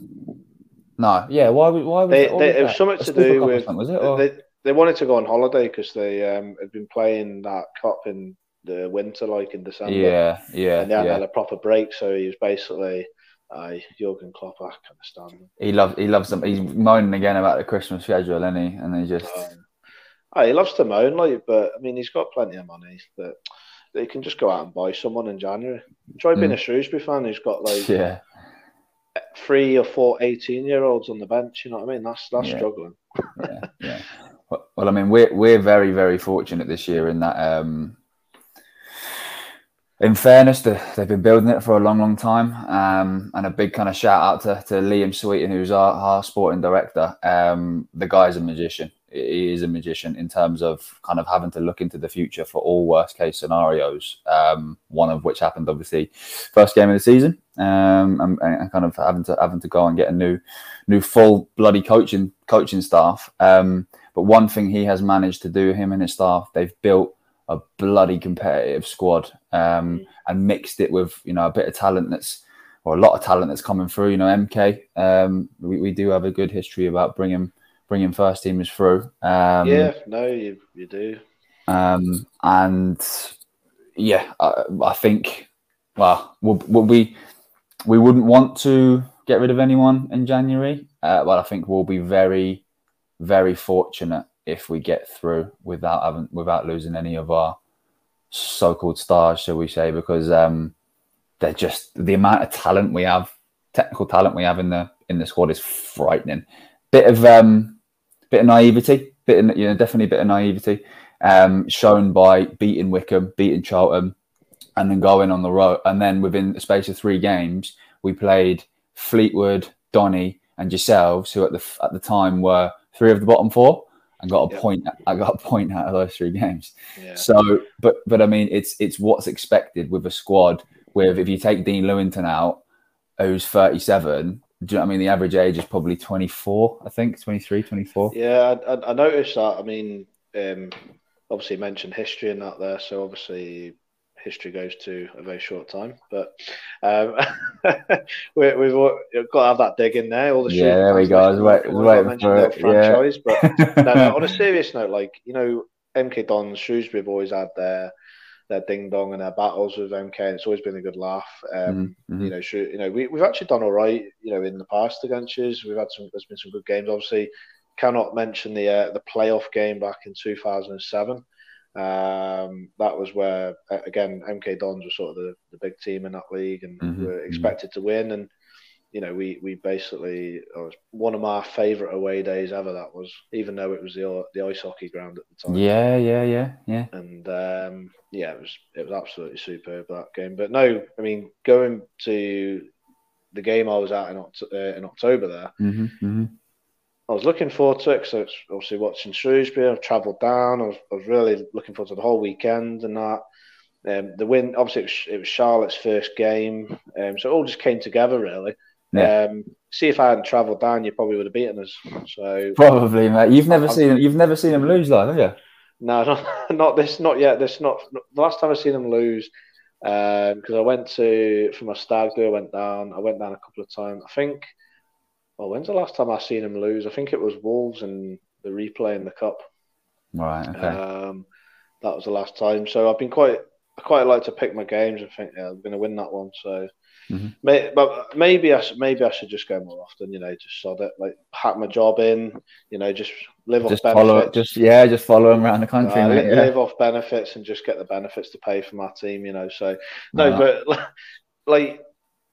No, yeah. Why? Why was they, it, they, it was something to do with? Was it? Or? They, they wanted to go on holiday because they um, had been playing that cup in the winter, like in December. Yeah, yeah. And they had, yeah. had a proper break, so he was basically uh, Jurgen Klopp. I can't stand. He loves he loves them. He's moaning again about the Christmas schedule, isn't he? And he just. Um, oh, he loves to moan, like, but I mean, he's got plenty of money that they can just go out and buy someone in January. Try being mm. a Shrewsbury fan who's got like yeah. three or four 18 year olds on the bench. You know what I mean? That's that's yeah. struggling. yeah, yeah. Well, I mean, we're we're very very fortunate this year in that. Um, in fairness, they've been building it for a long, long time, um, and a big kind of shout out to, to Liam Sweeting, who's our, our sporting director. Um, the guy's a magician. He is a magician in terms of kind of having to look into the future for all worst case scenarios. Um, one of which happened obviously first game of the season, um, and, and, kind of having to having to go and get a new, new full bloody coaching coaching staff. Um, but one thing he has managed to do, him and his staff, they've built a bloody competitive squad um, mm. and mixed it with you know a bit of talent that's or a lot of talent that's coming through. You know, MK, um, we, we do have a good history about bringing bringing first teamers through. Um, yeah, no, you you do. Um, and yeah, I, I think well, will, will we we wouldn't want to get rid of anyone in January, uh, but I think we'll be very very fortunate if we get through without having without losing any of our so-called stars, shall we say? Because um, they're just the amount of talent we have, technical talent we have in the in the squad is frightening. Bit of um, bit of naivety, bit of, you know, definitely a bit of naivety um, shown by beating Wycombe, beating Charlton, and then going on the road. And then within the space of three games, we played Fleetwood, Donny, and yourselves, who at the at the time were three of the bottom four and got a yep. point. I got a point out of those three games. Yeah. So, but but I mean, it's it's what's expected with a squad. With if you take Dean Lewington out, who's 37, do you know I mean? The average age is probably 24, I think, 23, 24. Yeah, I, I noticed that. I mean, um, obviously mentioned history and that there, so obviously history goes to a very short time. But um, we, have got to have that dig in there. All the yeah, there we go. I was waiting for it. Franchise, yeah. but no, no, on a serious note, like you know, MK Dons, Shrewsbury have always had their their ding dong and their battles with MK, and it's always been a good laugh. Um, mm-hmm. You know, you know, we, we've actually done all right. You know, in the past against us, we've had some. There's been some good games. Obviously, cannot mention the uh, the playoff game back in 2007. Um, that was where again MK Dons were sort of the, the big team in that league and mm-hmm. were expected to win. And you know, we we basically it was one of my favourite away days ever. That was, even though it was the the ice hockey ground at the time. Yeah, yeah, yeah, yeah. And um, yeah, it was it was absolutely superb that game. But no, I mean, going to the game I was at in, uh, in October there. Mm-hmm, mm-hmm. I was looking forward to it because it's obviously watching Shrewsbury. I've travelled down. I was, I was really looking forward to the whole weekend and that. Um, the win, obviously, it was, it was Charlotte's first game, um, so it all just came together really. Yeah. Um, see if I hadn't travelled down, you probably would have beaten us. So probably, mate. You've never seen you've never seen them lose, live, have you? No, not, not this, not yet. This not the last time I've seen them lose because um, I went to for my stag do. I went down. I went down a couple of times. I think well, when's the last time I seen him lose? I think it was Wolves and the replay in the cup. Right. Okay. Um, that was the last time. So I've been quite, I quite like to pick my games and think, yeah, I'm going to win that one. So, mm-hmm. may, but maybe I, maybe I should just go more often. You know, just sod it, like hack my job in. You know, just live just off benefits. Follow, just yeah, just follow him around the country. Uh, mate, live, yeah. live off benefits and just get the benefits to pay for my team. You know, so no, but like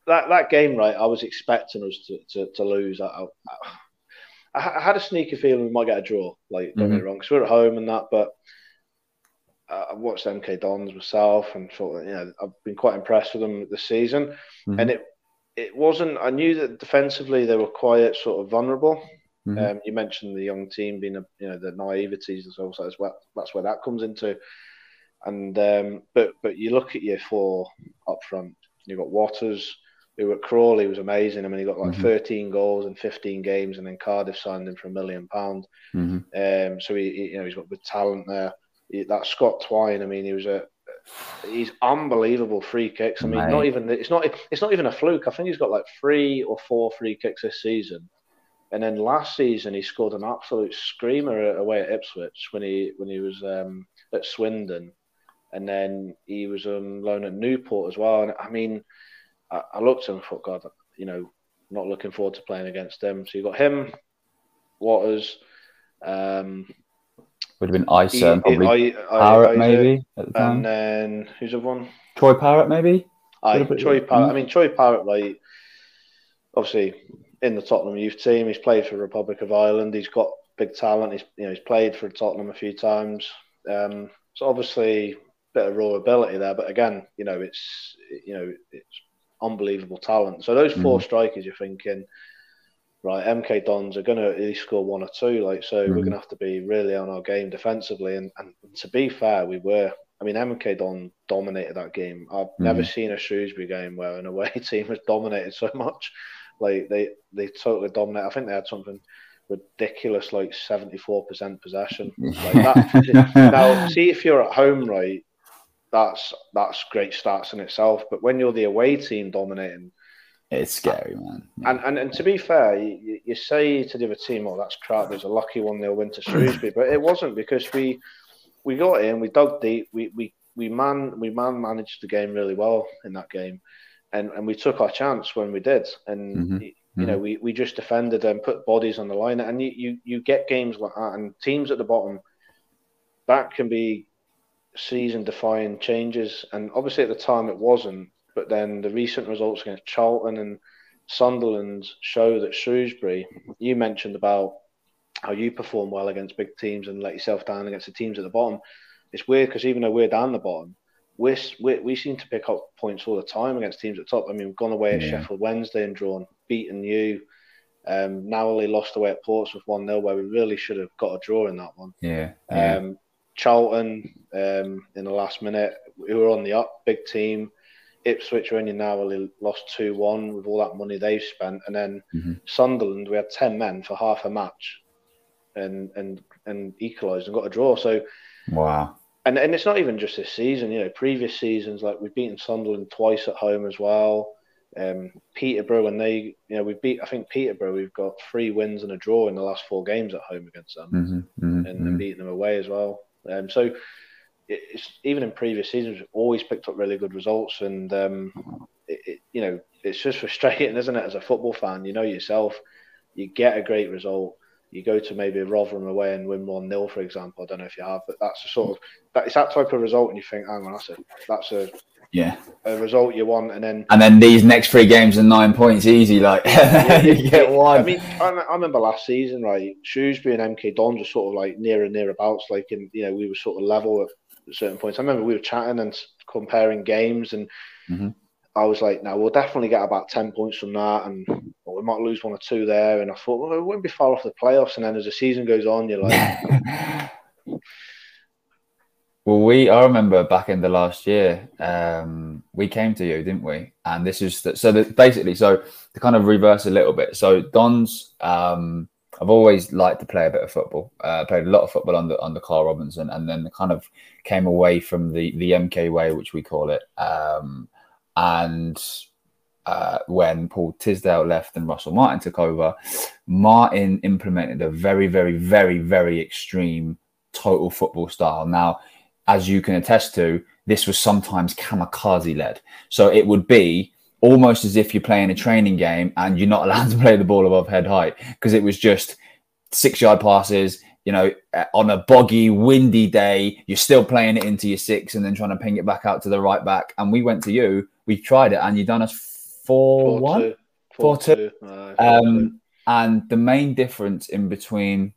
that that game, right? I was expecting us to, to, to lose. I, I, I, had a sneaky feeling we might get a draw. Like, don't mm-hmm. get me mm-hmm. wrong, because we're at home and that. But uh, I watched MK Dons myself and thought, you know, I've been quite impressed with them this season. Mm-hmm. And it it wasn't. I knew that defensively they were quite sort of vulnerable. Mm-hmm. Um, you mentioned the young team being, a, you know, the naiveties as well. So that's where, that's where that comes into. And um, but but you look at your four up front. You've got Watters, who at Crawley was amazing. I mean, he got like mm-hmm. 13 goals in 15 games, and then Cardiff signed him for a million pound. Mm-hmm. Um, so he, he, you know, he's got good talent there. He, that Scott Twine, I mean, he was a he's unbelievable free kicks. I mean, not even it's not it's not even a fluke. I think he's got like three or four free kicks this season. And then last season he scored an absolute screamer away at Ipswich when he when he was um, at Swindon, and then he was on loan at Newport as well. And I mean, I, I looked at him and thought, God, you know, not looking forward to playing against them. So you got him, Watters. Um, Would have been Eisa and probably I, Parrott, maybe. and then who's the one? Troy Parrott, maybe. I Troy Parrott. I mean, Troy Parrott, like obviously in the Tottenham youth team, he's played for Republic of Ireland. He's got big talent. He's you know he's played for Tottenham a few times. Um, so obviously, bit of raw ability there. But again, you know, it's you know it's unbelievable talent. So those 4 mm strikers, you're thinking, right, MK Dons are going to at least score one or two. Like, so mm we're going to have to be really on our game defensively. And, and to be fair, we were. I mean, MK Don dominated that game. I've mm never seen a Shrewsbury game where an away team has dominated so much. Like they they totally dominate. I think they had something ridiculous, like seventy four percent possession. Like that. now, see if you're at home, right? That's that's great starts in itself. But when you're the away team dominating, it's scary, man. And and, and to be fair, you, you say to the other team, "Oh, that's crap." There's a lucky one they'll win to Shrewsbury, but it wasn't because we we got in, we dug deep, we we we man we man managed the game really well in that game, and and we took our chance when we did, and. Mm-hmm. You know, mm-hmm. we, we just defended and put bodies on the line, and you, you, you get games like that, and teams at the bottom, that can be season defining changes. And obviously at the time it wasn't, but then the recent results against Charlton and Sunderland show that Shrewsbury, you mentioned about how you perform well against big teams and let yourself down against the teams at the bottom. It's weird because even though we're down the bottom, we we seem to pick up points all the time against teams at the top. I mean, we've gone away at yeah. Sheffield Wednesday and drawn, beaten you. Um, now only lost away at Portsmouth 1 0, where we really should have got a draw in that one. Yeah. yeah. Um, Charlton um, in the last minute. We were on the up, big team. Ipswich only narrowly lost two one with all that money they've spent, and then mm-hmm. Sunderland we had ten men for half a match, and and and equalised and got a draw. So wow. And and it's not even just this season. You know, previous seasons like we've beaten Sunderland twice at home as well. Um, Peterborough and they, you know, we beat. I think Peterborough. We've got three wins and a draw in the last four games at home against them, mm-hmm, mm-hmm, and, mm-hmm. beating them away as well. Um, so it's even in previous seasons, we've always picked up really good results, and um, it, it, you know, it's just frustrating, isn't it? As a football fan, you know yourself, you get a great result, you go to maybe Rotherham away and win one 0 for example. I don't know if you have, but that's a sort of that it's that type of result, and you think, hang on, that's a that's a yeah a result you want, and then and then these next three games are nine points easy, like yeah, you get one. I mean, I, I, remember last season, right? Shrewsbury and MK Dons were sort of like near and nearabouts, like in you know we were sort of level at certain points. I remember we were chatting and comparing games, and mm-hmm. I was like, "Now we'll definitely get about ten points from that, and well, we might lose one or two there." And I thought, well, it wouldn't be far off the playoffs. And then as the season goes on, you're like. well, we I remember back in the last year, um, we came to you, didn't we? And this is the, so basically, so to kind of reverse a little bit. So Don's um, I've always liked to play a bit of football. Uh, played a lot of football under under Carl Robinson, and then kind of came away from the the MK way, which we call it. Um, and uh, when Paul Tisdale left and Russell Martin took over, Martin implemented a very, very, very, very extreme total football style. Now, as you can attest to, this was sometimes kamikaze led. So it would be almost as if you're playing a training game and you're not allowed to play the ball above head height because it was just six yard passes. You know, uh, on a boggy, windy day, you're still playing it into your six and then trying to ping it back out to the right back. And we went to you, we tried it, and you done us four, four one, two. Four, four two. two. Um, and the main difference in between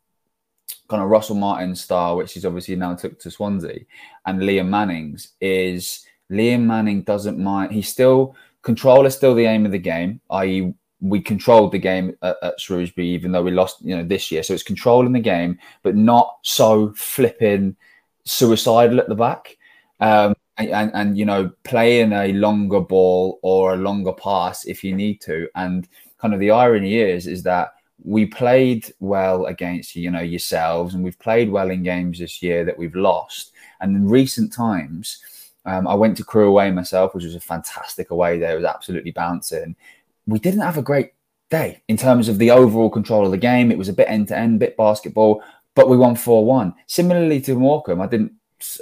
kind of Russell Martin's style, which he's obviously now took to Swansea, and Liam Manning's is Liam Manning doesn't mind. He still control is still the aim of the game, i.e., we controlled the game at, at, Shrewsbury, even though we lost, you know, this year. So it's controlling the game, but not so flipping suicidal at the back. Um, and, and, you know, playing a longer ball or a longer pass if you need to. And kind of the irony is, is that we played well against, you know, yourselves, and we've played well in games this year that we've lost. And in recent times, um, I went to Crewe away myself, which was a fantastic away day. It was absolutely bouncing. We didn't have a great day in terms of the overall control of the game. It was a bit end to end, bit basketball, but we won 4 1. Similarly to Morecambe, I didn't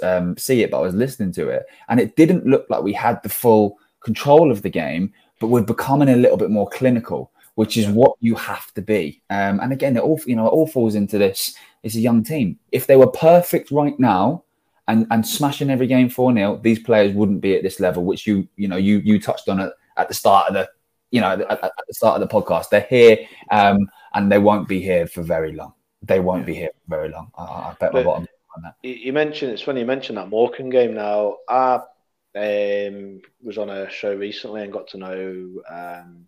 um, see it, but I was listening to it, and it didn't look like we had the full control of the game, but we're becoming a little bit more clinical, which is what you have to be. Um, and again, it all you know, it all falls into this. It's a young team. If they were perfect right now, and and smashing every game 4 0, these players wouldn't be at this level, which you you know you you touched on it at the start of the you know at, at the start of the podcast. They're here um, and they won't be here for very long. They won't be here for very long. I, I bet my bottom on that. You mentioned it's funny you mentioned that Morecambe game. Now I um, was on a show recently and got to know um,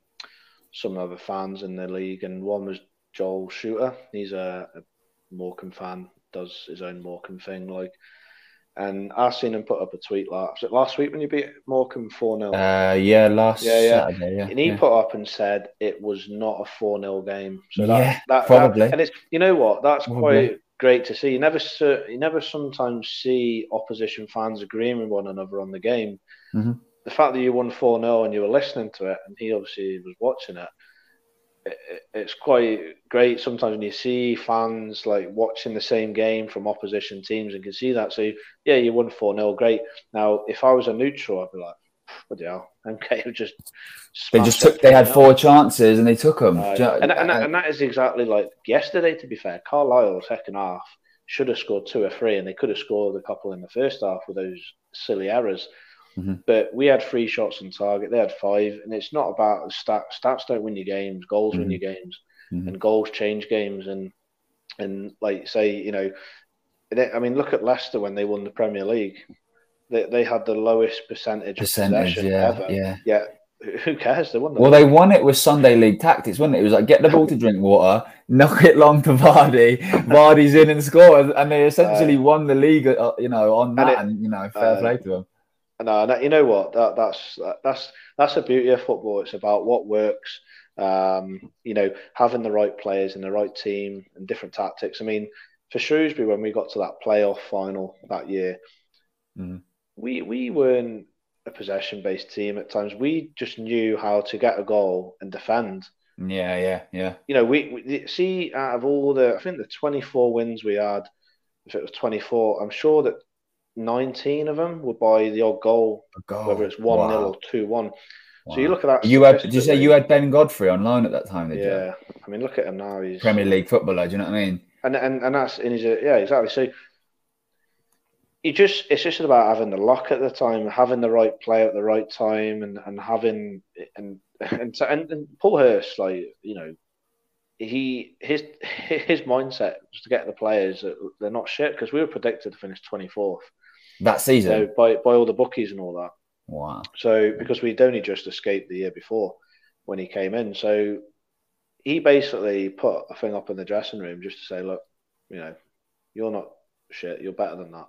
some other fans in the league, and one was Joel Shooter. He's a, a Morecambe fan, does his own Morecambe thing, like. And I seen him put up a tweet last last week when you beat Morecambe 4 0. Uh, yeah, last yeah, yeah. Saturday, yeah. And he yeah. put up and said it was not a 4 0 game. So that, yeah, that, probably. That, and it's, you know what? That's probably. quite great to see. You never, you never sometimes see opposition fans agreeing with one another on the game. Mm-hmm. The fact that you won 4 0 and you were listening to it, and he obviously was watching it, it's quite great sometimes when you see fans like watching the same game from opposition teams and can see that. So yeah, you won four 0 great. Now, if I was a neutral, I'd be like, what the hell? MK just they just took. They had four chances and they took them. Right. And, and, and that is exactly like yesterday. To be fair, Carlisle second half should have scored two or three, and they could have scored a couple in the first half with those silly errors. Mm-hmm. But we had three shots on target. They had five, and it's not about stats. Stats don't win your games. Goals mm-hmm. win your games, mm-hmm. and goals change games. And and like say, you know, I mean, look at Leicester when they won the Premier League. They they had the lowest percentage, percentage of possession yeah, ever. Yeah, yeah. Who cares? They won. The well, league. they won it with Sunday League tactics, wasn't it? It was like get the ball to Drinkwater, knock it long to Vardy, Vardy's in and scores, and they essentially uh, won the league. Uh, you know, on that, and, it, and you know, fair uh, play to them No, you know what? That, that's that's that's the beauty of football. It's about what works. Um, you know, having the right players and the right team and different tactics. I mean, for Shrewsbury, when we got to that playoff final that year, mm. we we weren't a possession based team at times. We just knew how to get a goal and defend. Yeah, yeah, yeah. You know, we, we see out of all the, I think the 24 wins we had, if it was 24, I'm sure that 19 of them were by the odd goal, goal. whether it's 1 0 or 2 1. Wow. So you look at that. You had, did you say you had Ben Godfrey on loan at that time? Did yeah. You? I mean, look at him now. He's Premier League footballer. Do you know what I mean? And and, and that's and he's a, yeah exactly. So you just it's just about having the luck at the time, having the right player at the right time, and and having and and and, and Paul Hurst, like you know, he his his mindset was to get the players that they're not shit because we were predicted to finish twenty fourth that season you know, by by all the bookies and all that. Wow! So because we'd only just escaped the year before when he came in, so he basically put a thing up in the dressing room just to say, look, you know, you're not shit, you're better than that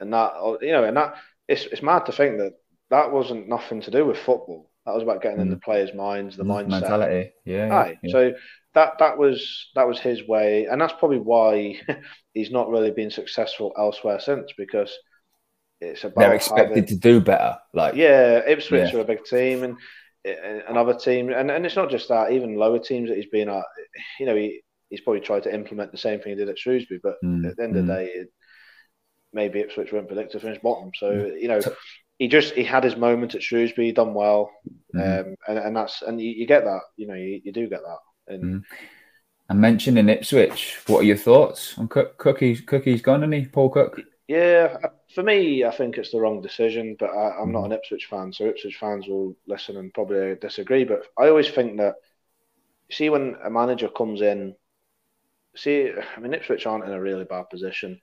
and that you know, and that it's it's mad to think that that wasn't nothing to do with football. That was about getting mm. in the players' minds, the mindset, mentality. Yeah, right. Yeah. So that that was that was his way, and that's probably why he's not really been successful elsewhere since because it's about they're expected having, to do better. Like yeah, Ipswich yeah. are a big team, and another team, and, and it's not just that. Even lower teams that he's been at, you know, he, he's probably tried to implement the same thing he did at Shrewsbury, but mm. at the end mm. of the mm. day, it, maybe Ipswich weren't predicted to finish bottom. So mm. you know, he just he had his moment at Shrewsbury, he done well, mm. um, and and that's and you, you, get that. You know, you, you do get that. And, mm. and mentioning Ipswich, what are your thoughts on Cook? Cookies, Cookies gone, any Paul Cook? Yeah, for me, I think it's the wrong decision, but I, am not an Ipswich fan, so Ipswich fans will listen and probably disagree. But I always think that, see, when a manager comes in, see, I mean, Ipswich aren't in a really bad position.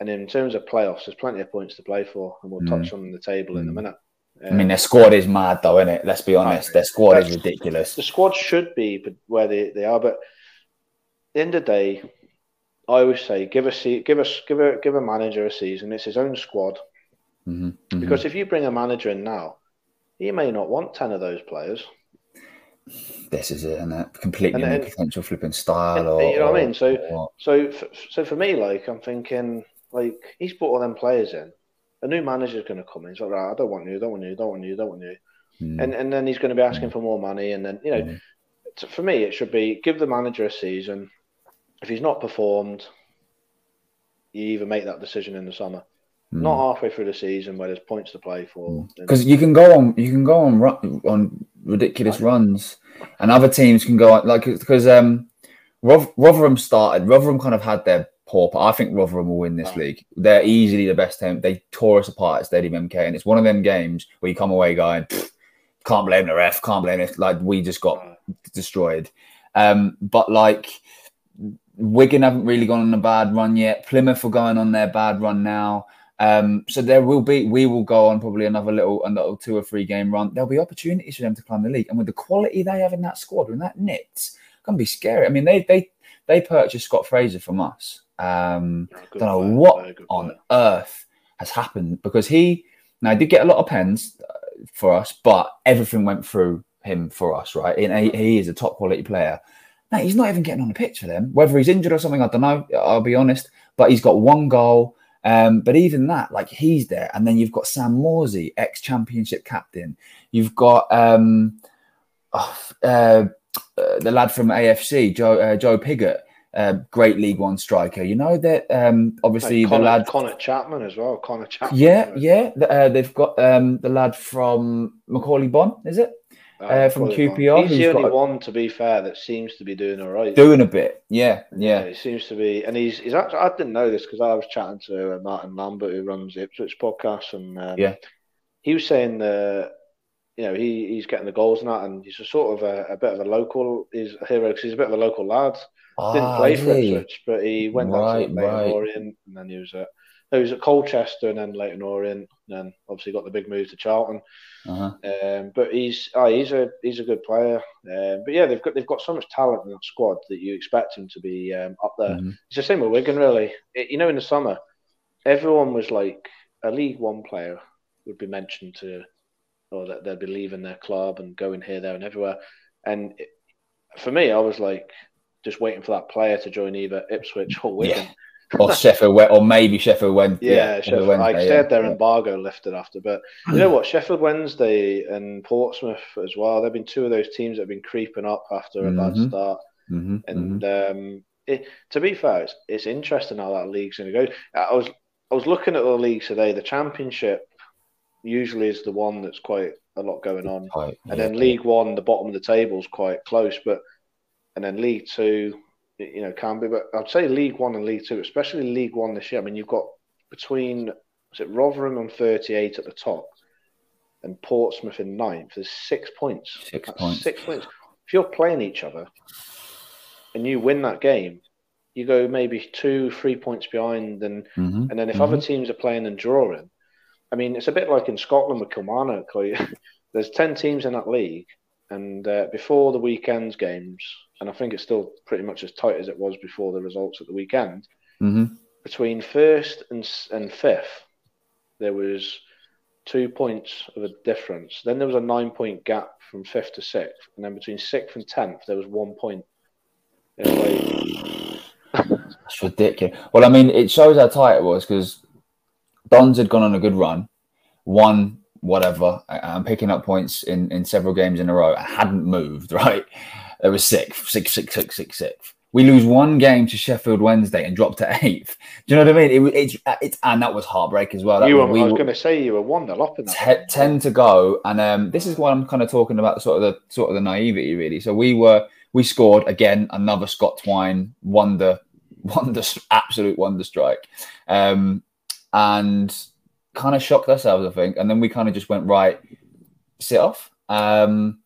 And in terms of playoffs, there's plenty of points to play for, and we'll mm. touch on the table in a mm. minute. Um, I mean, their squad is mad, though, isn't it? Let's be honest. Their squad is ridiculous. The squad should be where they, they are, but at the end of the day, I always say give a give us give a give a manager a season. It's his own squad. Mm-hmm. Mm-hmm. Because if you bring a manager in now, he may not want ten of those players. This is it, and that completely and, and, potential flipping style, or you know what I mean. So, so, so for me, like I'm thinking, like he's brought all them players in. A new manager's going to come in. He's like, right, I don't want you, don't want you, don't want you, don't want you. Mm. And and then he's going to be asking mm. for more money. And then you know, mm. for me, it should be give the manager a season. If he's not performed, you either make that decision in the summer, mm. not halfway through the season where there's points to play for. Because mm. you can go on, you can go on on ridiculous runs, and other teams can go on like because um, Rotherham started. Rotherham kind of had their poor. I think Rotherham will win this league. They're easily the best team. They tore us apart at Stadium MK, and it's one of them games where you come away going, can't blame the ref, can't blame it. Like we just got destroyed. Um, but like Wigan haven't really gone on a bad run yet. Plymouth are going on their bad run now. Um, so there will be, we will go on probably another little, another two or three game run. There'll be opportunities for them to climb the league, and with the quality they have in that squad and that knit, gonna be scary. I mean, they they they purchased Scott Fraser from us. Um, I don't know player, what on earth has happened because he now he did get a lot of pens uh, for us, but everything went through him for us, right? And he, he is a top quality player. Now he's not even getting on the pitch for them. Whether he's injured or something, I don't know. I'll be honest. But he's got one goal. Um, but even that, like he's there, and then you've got Sam Morsy, ex-championship captain. You've got um, oh, uh, uh, the lad from AFC, Joe uh, Joe Pigott, uh, great League One striker. You know that um, obviously like Connor, the lad Conor Chaplin as well. Conor Chaplin. Yeah, yeah. Uh, they've got um, the lad from Macaulay Bonne, is it? Uh, uh from QPR. He's the only one, to be fair, that seems to be doing all right. Doing a bit, yeah, yeah. yeah he seems to be, and he's he's actually. I didn't know this because I was chatting to Martin Lambert, who runs Ipswich podcast, and um, yeah, he was saying that you know, he, he's getting the goals and that, and he's a sort of a, a bit of a local. He's a hero because he's a bit of a local lad. Ah, Didn't play for Ipswich, but he went right, down to Leyton right. And then he was at he was at Colchester, and then Leyton Orient, and then obviously got the big move to Charlton. Uh-huh. Um, but he's oh, he's a he's a good player. Um, but yeah, they've got they've got so much talent in that squad that you expect him to be um, up there. Mm-hmm. It's the same with Wigan, really. It, you know, in the summer, everyone was like a League One player would be mentioned to, or that they'd be leaving their club and going here, there, and everywhere. And it, for me, I was like just waiting for that player to join either Ipswich or Wigan. Yeah or Sheffield, or maybe Sheffield Wednesday. Yeah, yeah Sheffield, Wednesday, I said their embargo lifted after, but you know what? Sheffield Wednesday and Portsmouth as well. They've been two of those teams that have been creeping up after a mm-hmm. bad start. Mm-hmm. And mm-hmm. Um, it, to be fair, it's, it's interesting how that league's going to go. I was I was looking at the leagues today. The Championship usually is the one that's quite a lot going on, quite, and then League One, the bottom of the table is quite close, but and then League Two you know, can be. But I'd say League One and League Two, especially League One this year. I mean, you've got between was it Rotherham on 38 at the top and Portsmouth in ninth. There's six points. Six That's points. Six points. If you're playing each other and you win that game, you go maybe two, three points behind, and mm-hmm. and then if mm-hmm. other teams are playing and drawing, I mean, it's a bit like in Scotland with Kilmarnock. There's ten teams in that league, and uh, before the weekend's games, and I think it's still pretty much as tight as it was before the results at the weekend. Mm-hmm. Between first and and fifth, there was two points of a difference. Then there was a nine point gap from fifth to sixth, and then between sixth and tenth, there was one point. It's ridiculous. Well, I mean, it shows how tight it was because Dons had gone on a good run, won whatever, and picking up points in in several games in a row. I hadn't moved right. It was sixth, six, six, six, six, six. We lose one game to Sheffield Wednesday and drop to eighth. Do you know what I mean? It, it's it's and that was heartbreak as well. That you were, we, I was going to say you were one nil up in that. ten to go, and um, this is what I'm kind of talking about, sort of the sort of the naivety, really. So we were we scored again another Scott Twine wonder, wonder, absolute wonder strike, um, and kind of shocked ourselves, I think. And then we kind of just went right, sit off. Um,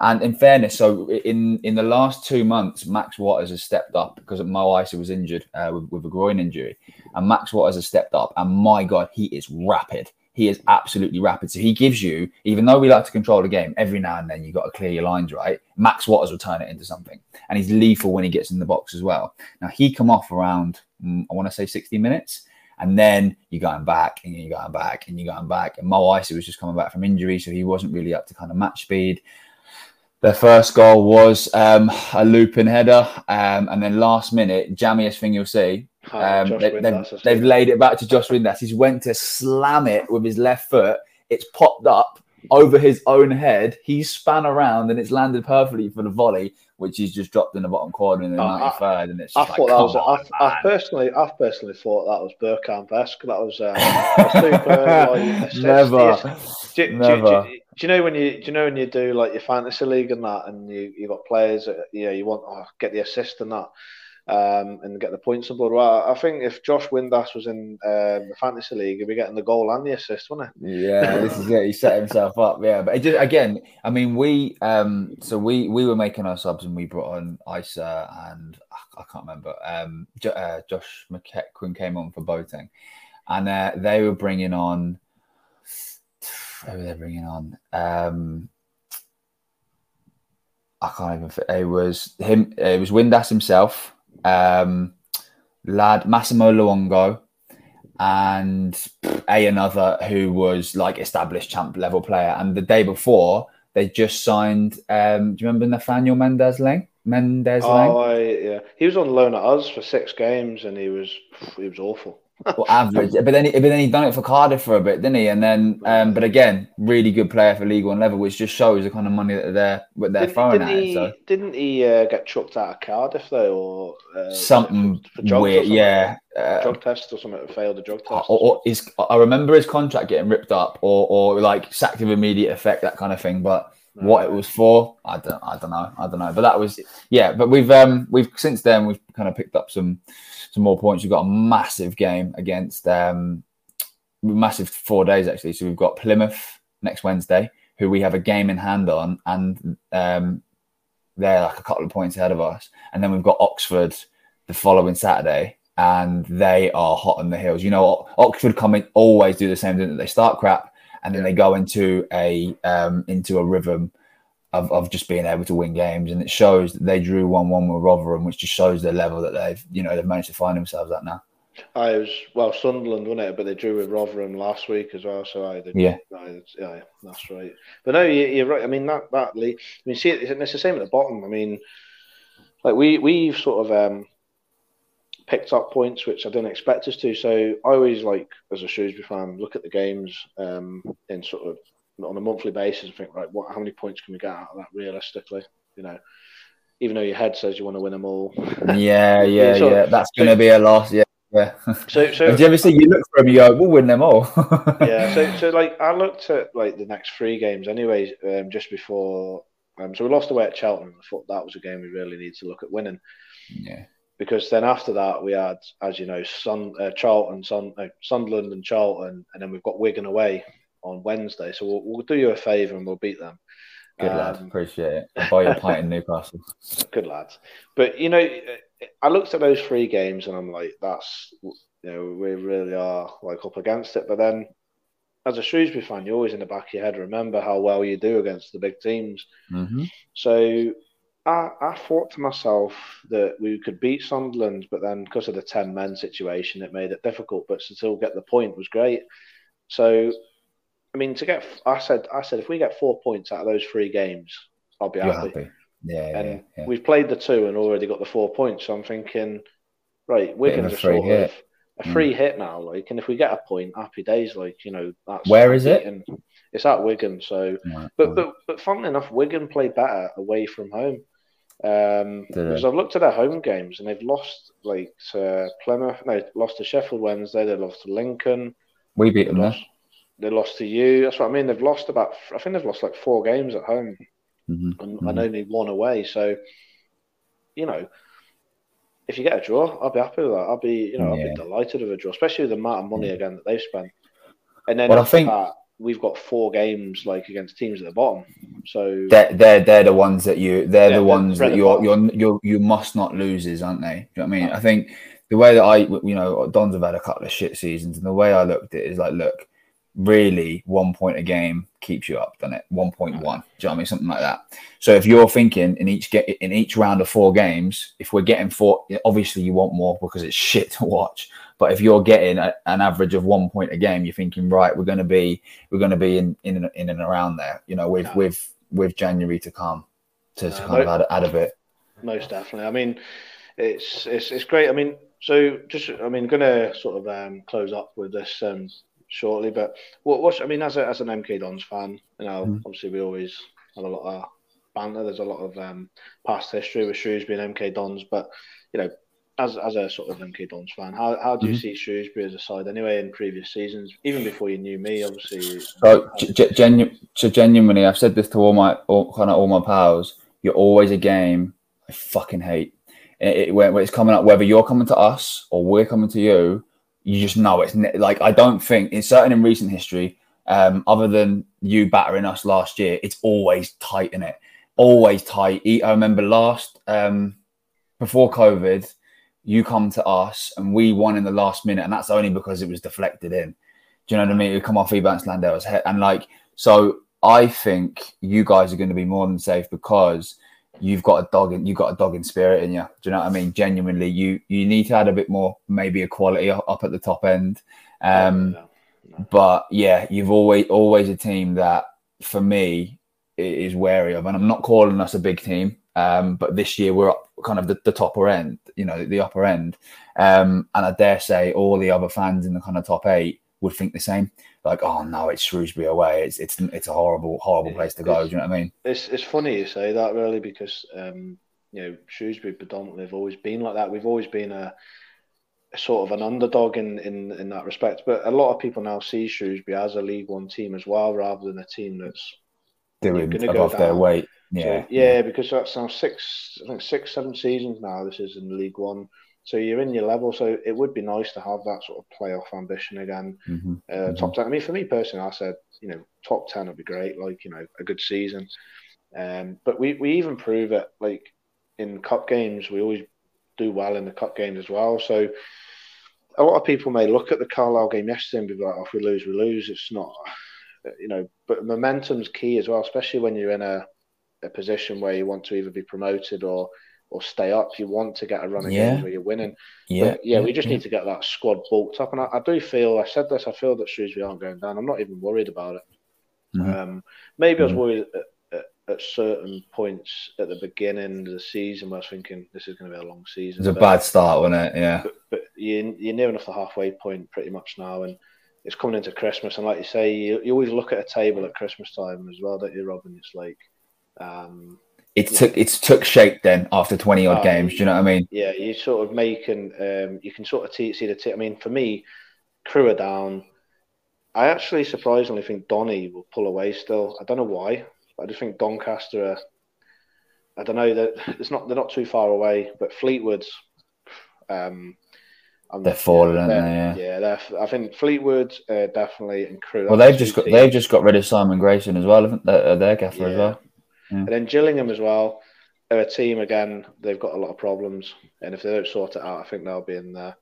and in fairness, so in in the last two months, Max Watters has stepped up because Mo Eisa was injured uh, with, with, a groin injury, and Max Watters has stepped up. And my God, he is rapid. He is absolutely rapid. So he gives you, even though we like to control the game, every now and then you got to clear your lines right. Max Watters will turn it into something, and he's lethal when he gets in the box as well. Now he come off around, mm, I want to say, sixty minutes. And then you're going back and you're going back and you're going back. And Mo Eisa was just coming back from injury, so he wasn't really up to kind of match speed. Their first goal was um, a looping header, um, and then last minute, jammiest thing you'll see. Um, they, have they've, they've laid it back to Josh Windass. He's went to slam it with his left foot. It's popped up over his own head. He's span around and it's landed perfectly for the volley, which he's just dropped in the bottom corner in the ninety third. And it's I like, thought that was. On, I, I, personally, I personally thought that was Bergkamp-esque. That was uh, super. like, Never. Do, Never. Do, do, do you know when you do you know when you do like your fantasy league and that, and you you got players that you know you want oh, get the assist and that, um, and get the points and blah, blah. I think if Josh Windass was in um, the fantasy league, he'd be getting the goal and the assist, wouldn't he? Yeah, this is it. He set himself up. Yeah, but just, again, I mean, we um, so we we were making our subs and we brought on Eisa and I can't remember. Um, uh, Josh McEachran came on for Boateng, and uh, they were bringing on who were they bringing on? Um, I can't even. It was him. It was Windass himself, um, lad Massimo Luongo, and a another who was like established champ level player. And the day before, they just signed. Um, do you remember Nathaniel Mendez-Laing? Mendez Lang. Oh, I, yeah. He was on loan at us for six games, and he was he was awful average. But then, he, but then he done it for Cardiff for a bit, didn't he? And then, um, but again, really good player for League One level, which just shows the kind of money that they're what they're didn't, throwing didn't at. He, it, so didn't he uh, get chucked out of Cardiff though, or uh, something for, for weird? Yeah, uh, drug test or something. Failed a drug test. Or, or his, I remember his contract getting ripped up, or or like sacked of immediate effect, that kind of thing. But what it was for, I don't, I don't know, I don't know. But that was, yeah. But we've um we've since then we've kind of picked up some some more points. We've got a massive game against um, massive four days actually. So we've got Plymouth next Wednesday, who we have a game in hand on, and um, they're like a couple of points ahead of us. And then we've got Oxford the following Saturday, and they are hot on the heels. You know, Oxford come in always do the same thing. They start crap, and then they go into a um, into a rhythm of, of just being able to win games. And it shows that they drew 1 1 with Rotherham, which just shows the level that they've, you know, they've managed to find themselves at now. I was well Sunderland, wasn't it? But they drew with Rotherham last week as well. So I did. Yeah. I, yeah, that's right. But no, you, are right. I mean that that. I mean, see, it's the same at the bottom. I mean, like we we've sort of um, picked up points which I didn't expect us to. So I always like as a Shrewsbury fan look at the games um, in sort of on a monthly basis and think right, what how many points can we get out of that realistically? You know, even though your head says you want to win them all. Yeah, yeah, so, yeah. That's going to be a loss. Yeah. Yeah. So, so do you ever see you look for them? You go, we'll win them all. yeah. So, so like I looked at like the next three games, anyways, um, just before. Um, so we lost away at Cheltenham. I thought that was a game we really need to look at winning. Yeah. Because then after that we had, as you know, Sun, uh, Charlton, Sun, uh, Sunderland, and Charlton, and then we've got Wigan away on Wednesday. So we'll, we'll do you a favour and we'll beat them. Good um, lad, appreciate it. I'll buy your pint in Newcastle. Good lads, but you know, I looked at those three games and I'm like, that's you know, we really are like up against it. But then, as a Shrewsbury fan, you're always in the back of your head remember how well you do against the big teams. Mm-hmm. So I, I thought to myself that we could beat Sunderland, but then because of the ten men situation, it made it difficult. But to still get the point was great. So I mean, to get, I said, I said, if we get four points out of those three games, I'll be happy. happy. Yeah, and yeah, yeah, we've played the two and already got the four points. So I'm thinking, right, Wigan's a, a sort hit. of a free mm. hit now. Like, and if we get a point, happy days. Like, you know, that's where is it? And it's at Wigan. So, right. but but but funnily enough, Wigan play better away from home. Um, because I've looked at their home games and they've lost like to Plymouth, no, lost to Sheffield Wednesday, they lost to Lincoln. We beat them lost, they lost to you. That's what I mean. They've lost about. I think they've lost like four games at home, mm-hmm. and, mm-hmm. and, only one away. So, you know, if you get a draw, I'll be happy with that. I'll be, you know, yeah. I'll be delighted with a draw, especially with the amount of money again that they've spent. And then well, I think that, we've got four games like against teams at the bottom. So they're they're, they're the ones that you they're yeah, the ones that you're you're you you must not loses, aren't they? Do you know what I mean? I think the way that I you know Dons have had a couple of shit seasons, and the way I looked at it is like, look really one point a game keeps you up, doesn't it? 1.1. Do you know what I mean? Something like that. So if you're thinking in each get in each round of four games, if we're getting four, obviously you want more because it's shit to watch. But if you're getting a, an average of one point a game, you're thinking, right, we're going to be we're going to be in in in and around there. You know, with yeah. with with January to come to, to kind of add, add a bit. Most definitely. I mean, it's it's it's great. I mean, so just I mean, going to sort of um, close up with this um, shortly. But what, what's I mean, as a, as an MK Dons fan, you know, mm. obviously we always have a lot of banter. There's a lot of um, past history with Shrewsbury and MK Dons, but you know, as as a sort of MK Dons fan, how, how do you mm. see Shrewsbury as a side anyway in previous seasons, even before you knew me, obviously? So, g- genu- so genuinely, I've said this to all my all, kind of all my pals. You're always a game I fucking hate. It, it, when it's coming up, whether you're coming to us or we're coming to you, you just know it's like I don't think it's certain in recent history, um, other than you battering us last year, it's always tight in it, always tight. I remember last um, before COVID, you come to us and we won in the last minute, and that's only because it was deflected in. Do you know what I mean? It come off Ebanks Landell's head, and like so. I think you guys are going to be more than safe because you've got a dog in you've got a dog in spirit in you. Do you know what I mean? Genuinely, you you need to add a bit more, maybe a quality up at the top end. Um, no, no. But yeah, you've always always a team that for me is wary of, and I'm not calling us a big team. Um, but this year we're up kind of the, the upper end, you know, the upper end. Um, and I dare say all the other fans in the kind of top eight would think the same like, oh no, it's Shrewsbury away. It's it's it's a horrible horrible place to go. do you know what I mean? It's it's funny you say that really because um, you know Shrewsbury predominantly have always been like that. We've always been a, a, sort of an underdog in, in in that respect. But a lot of people now see Shrewsbury as a League One team as well, rather than a team that's doing above go their weight. Yeah, so, yeah, yeah, because that's now six, I think six, seven seasons now. This is in League One. So you're in your level. So it would be nice to have that sort of playoff ambition again. Mm-hmm. Uh, mm-hmm. Top ten. I mean, for me personally, I said you know top ten would be great. Like you know a good season. Um, but we we even prove it like in cup games. We always do well in the cup games as well. So a lot of people may look at the Carlisle game yesterday and be like, oh, if we lose, we lose. It's not, you know, but momentum's key as well, especially when you're in a, a position where you want to either be promoted or or stay up. You want to get a run of yeah. games where you're winning. Yeah, but yeah, we just need to get that squad bulked up. And I, I, do feel I said this. I feel that Shrewsbury aren't going down. I'm not even worried about it. Mm-hmm. Um, maybe I was mm-hmm. worried at, at, at, certain points at the beginning of the season where I was thinking this is going to be a long season. It's a bad start, wasn't it? Yeah. But, but you, you're near enough the halfway point pretty much now, and it's coming into Christmas. And like you say, you, you always look at a table at Christmas time as well, don't you, Robin? It's like. Um, it took it's took shape then after 20 odd um, games. Do you know what I mean? Yeah, you sort of making um, you can sort of see the. T- I mean, for me, Crewe are down. I actually surprisingly think Donny will pull away still. I don't know why. I just think Doncaster are. I don't know that it's not they're not too far away, but Fleetwood's. Um, I'm, they're falling, yeah, they're, they? Yeah, yeah I think Fleetwood uh, definitely and Crewe. Well, they've just got teams. they've just got rid of Simon Grayson as well, haven't they? Uh, their gaffer yeah. as well. Yeah. And then Gillingham as well. They're a team again. They've got a lot of problems, and if they don't sort it out, I think they'll be in there.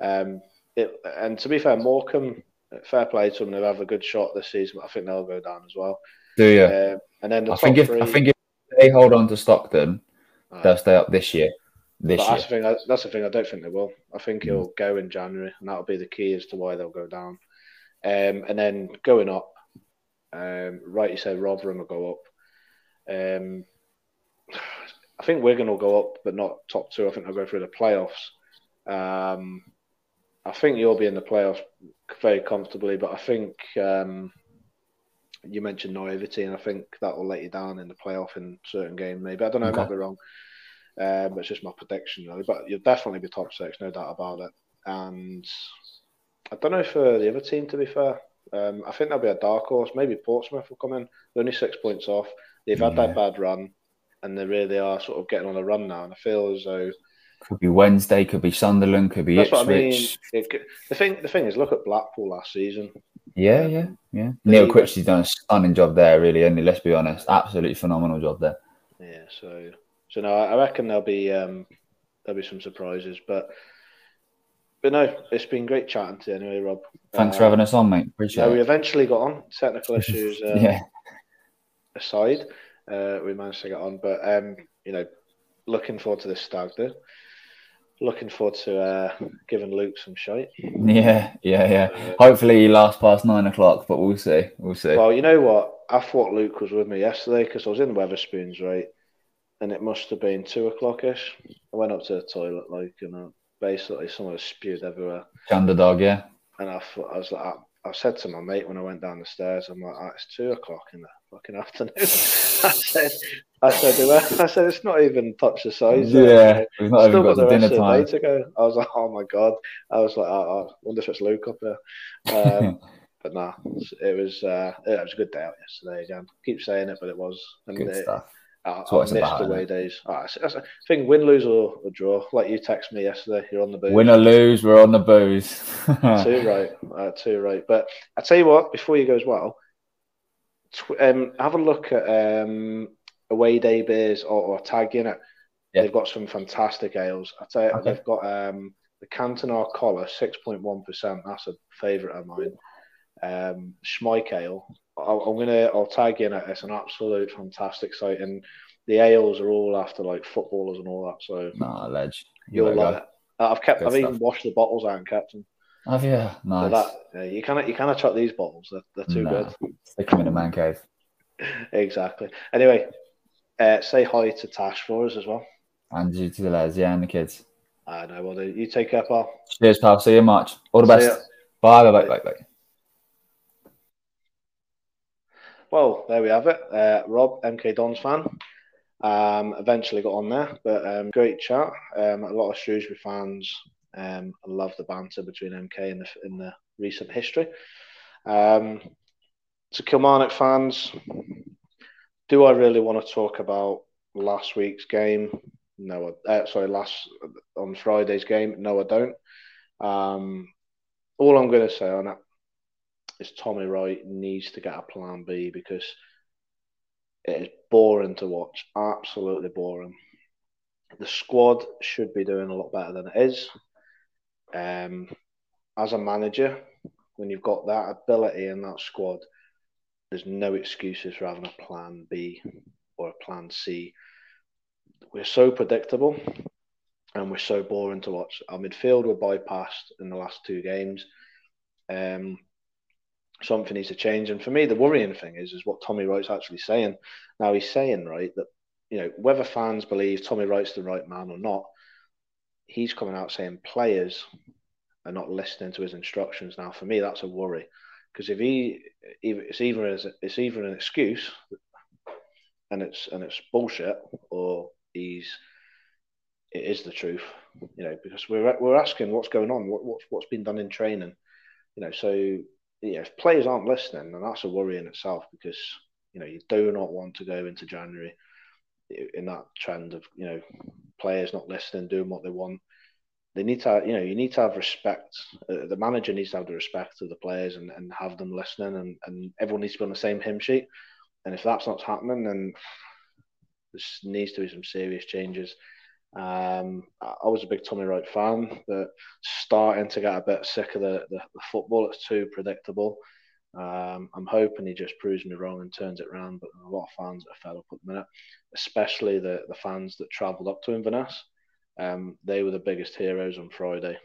Um, it, and to be fair, Morecambe, fair play to them. They'll have a good shot this season, but I think they'll go down as well. Do you? Uh, and then the I think if three, I think if they hold on to Stockton, they'll stay up this year. This year. That's the thing. I, that's the thing. I don't think they will. I think he'll mm. go in January, and that'll be the key as to why they'll go down. Um, and then going up, um, right, you said Rotherham will go up. Um, I think Wigan will go up, but not top two. I think they'll go through the playoffs. Um, I think you'll be in the playoffs very comfortably, but I think um, you mentioned naivety, and I think that will let you down in the playoff in certain game. Maybe I don't know. Okay. I might be wrong. Um, it's just my prediction, really. But you'll definitely be top six, no doubt about it. And I don't know for the other team, to be fair. Um, I think there'll be a dark horse. Maybe Portsmouth will come in. They're only six points off. They've had yeah. that bad run, and they really are sort of getting on a run now. And I feel as though could be Wednesday, could be Sunderland, could be That's Ipswich. I mean. It, the thing, the thing is, look at Blackpool last season. Yeah, yeah, yeah. Neil Critchley's done a stunning job there, really, and let's be honest, absolutely phenomenal job there. Yeah, so so no, I reckon there'll be um, there'll be some surprises, but but no, it's been great chatting to you anyway, Rob. Thanks uh, for having us on, mate. Appreciate it. We eventually got on. Technical issues, um, yeah. Aside, uh, we managed to get on, but um, you know, looking forward to this stag do. Looking forward to uh, giving Luke some shite. Yeah, yeah, yeah. Uh, Hopefully he lasts past nine o'clock, but we'll see. We'll see. Well, you know what? I thought Luke was with me yesterday because I was in Wetherspoons, right? And it must have been two o'clock ish. I went up to the toilet, like, and know, basically someone spewed everywhere. Underdog, yeah. And I thought, I was like, I, said to my mate when I went down the stairs, I'm like, oh, it's two o'clock in the fucking afternoon. I said, I said, I said, it's not even touch the size. Yeah, we've not Still even got, got the dinner time. to go. I was like, oh my god. I was like, oh, I wonder if it's Luke up there. Um, but nah, it was uh, it was a good day out yesterday again. I keep saying it, but it was. And good it, stuff. I, I missed about, away days. Oh, I, I think win, lose, or, or, draw. Like you text me yesterday, you're on the booze. Win or lose, we're on the booze. too right, uh, too right. But I tell you what, before you go as well, tw- um, have a look at um, away day beers or, or tag unit. Yeah. They've got some fantastic ales. I tell you, okay. they've got um, the Cantona Collar, six point one percent. That's a favourite of mine. Um, Schmeich Ale. I, am gonna I'll tag in it. It's an absolute fantastic site, and the ales are all after like footballers and all that. So nah, ledge. You will love go. it. I've kept. Good I've stuff. even washed the bottles out and kept them. Have you? Nice. So that, yeah, you cannot you cannot chuck these bottles. They're, they're too nah, good. Stick them in a man cave. exactly. Anyway, uh, say hi to Tash for us as well. And you to the lads, yeah, and the kids. I know. Well, you take care, pal. Cheers, pal. See you in March. All the best. Bye, bye, bye, bye, bye. Well, there we have it. Uh, Rob, MK Dons fan. Um, eventually got on there, but um, great chat. Um, a lot of Shrewsbury fans um, love the banter between MK in the in the recent history. Um, to Kilmarnock fans, do I really want to talk about last week's game? No, uh, sorry, last on Friday's game. No, I don't. Um, all I'm going to say on it is Tommy Wright needs to get a plan B because it is boring to watch. Absolutely boring. The squad should be doing a lot better than it is. Um, as a manager, when you've got that ability in that squad, there's no excuses for having a plan B or a plan C. we're so predictable and we're so boring to watch. Our midfield were bypassed in the last two games. Um, something needs to change. And for me, the worrying thing is is what Tommy Wright's actually saying. Now he's saying right that you know whether fans believe Tommy Wright's the right man or not, he's coming out saying players are not listening to his instructions. Now for me, that's a worry because if he, it's either it's either an excuse, and it's and it's bullshit, or he's it is the truth, you know, because we're we're asking what's going on, what what's what's been done in training, you know. So yeah, if players aren't listening, then that's a worry in itself because you know you do not want to go into January in that trend of you know players not listening, doing what they want. They need to, you know, you need to have respect. Uh, the manager needs to have the respect of the players and, and have them listening, and, and everyone needs to be on the same hymn sheet. And if that's not happening, then there needs to be some serious changes. Um, I was a big Tommy Wright fan, but starting to get a bit sick of the, the, the football. It's too predictable. Um, I'm hoping he just proves me wrong and turns it around. But a lot of fans are fed up at the minute, especially the, the fans that travelled up to Inverness. Um, they were the biggest heroes on Friday.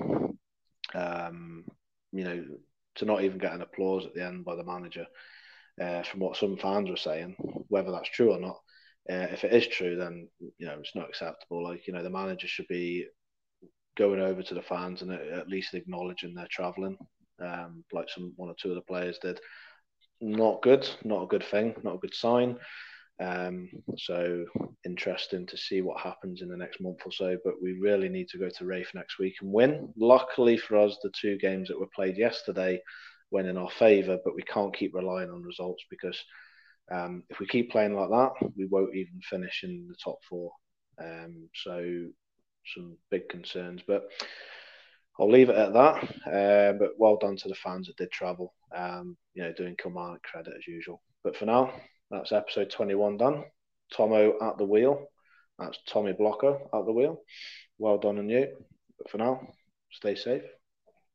Um, you know, to not even get an applause at the end by the manager, uh, from what some fans were saying, whether that's true or not, uh, if it is true, then you know it's not acceptable. Like you know, the manager should be going over to the fans and at least acknowledging they're travelling, um, like some one or two of the players did. Not good, not a good thing, not a good sign. Um, so interesting to see what happens in the next month or so. But we really need to go to Raith next week and win. Luckily for us, the two games that were played yesterday went in our favour, but we can't keep relying on results because um, if we keep playing like that, we won't even finish in the top four. Um, so some big concerns, but I'll leave it at that. Uh, but well done to the fans that did travel. Um, you know, doing command credit as usual. But for now, that's episode 21 done. Tomo at the wheel. That's Tommy Bloko at the wheel. Well done on you. But for now, stay safe.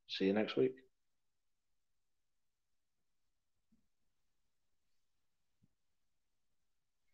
See you next week.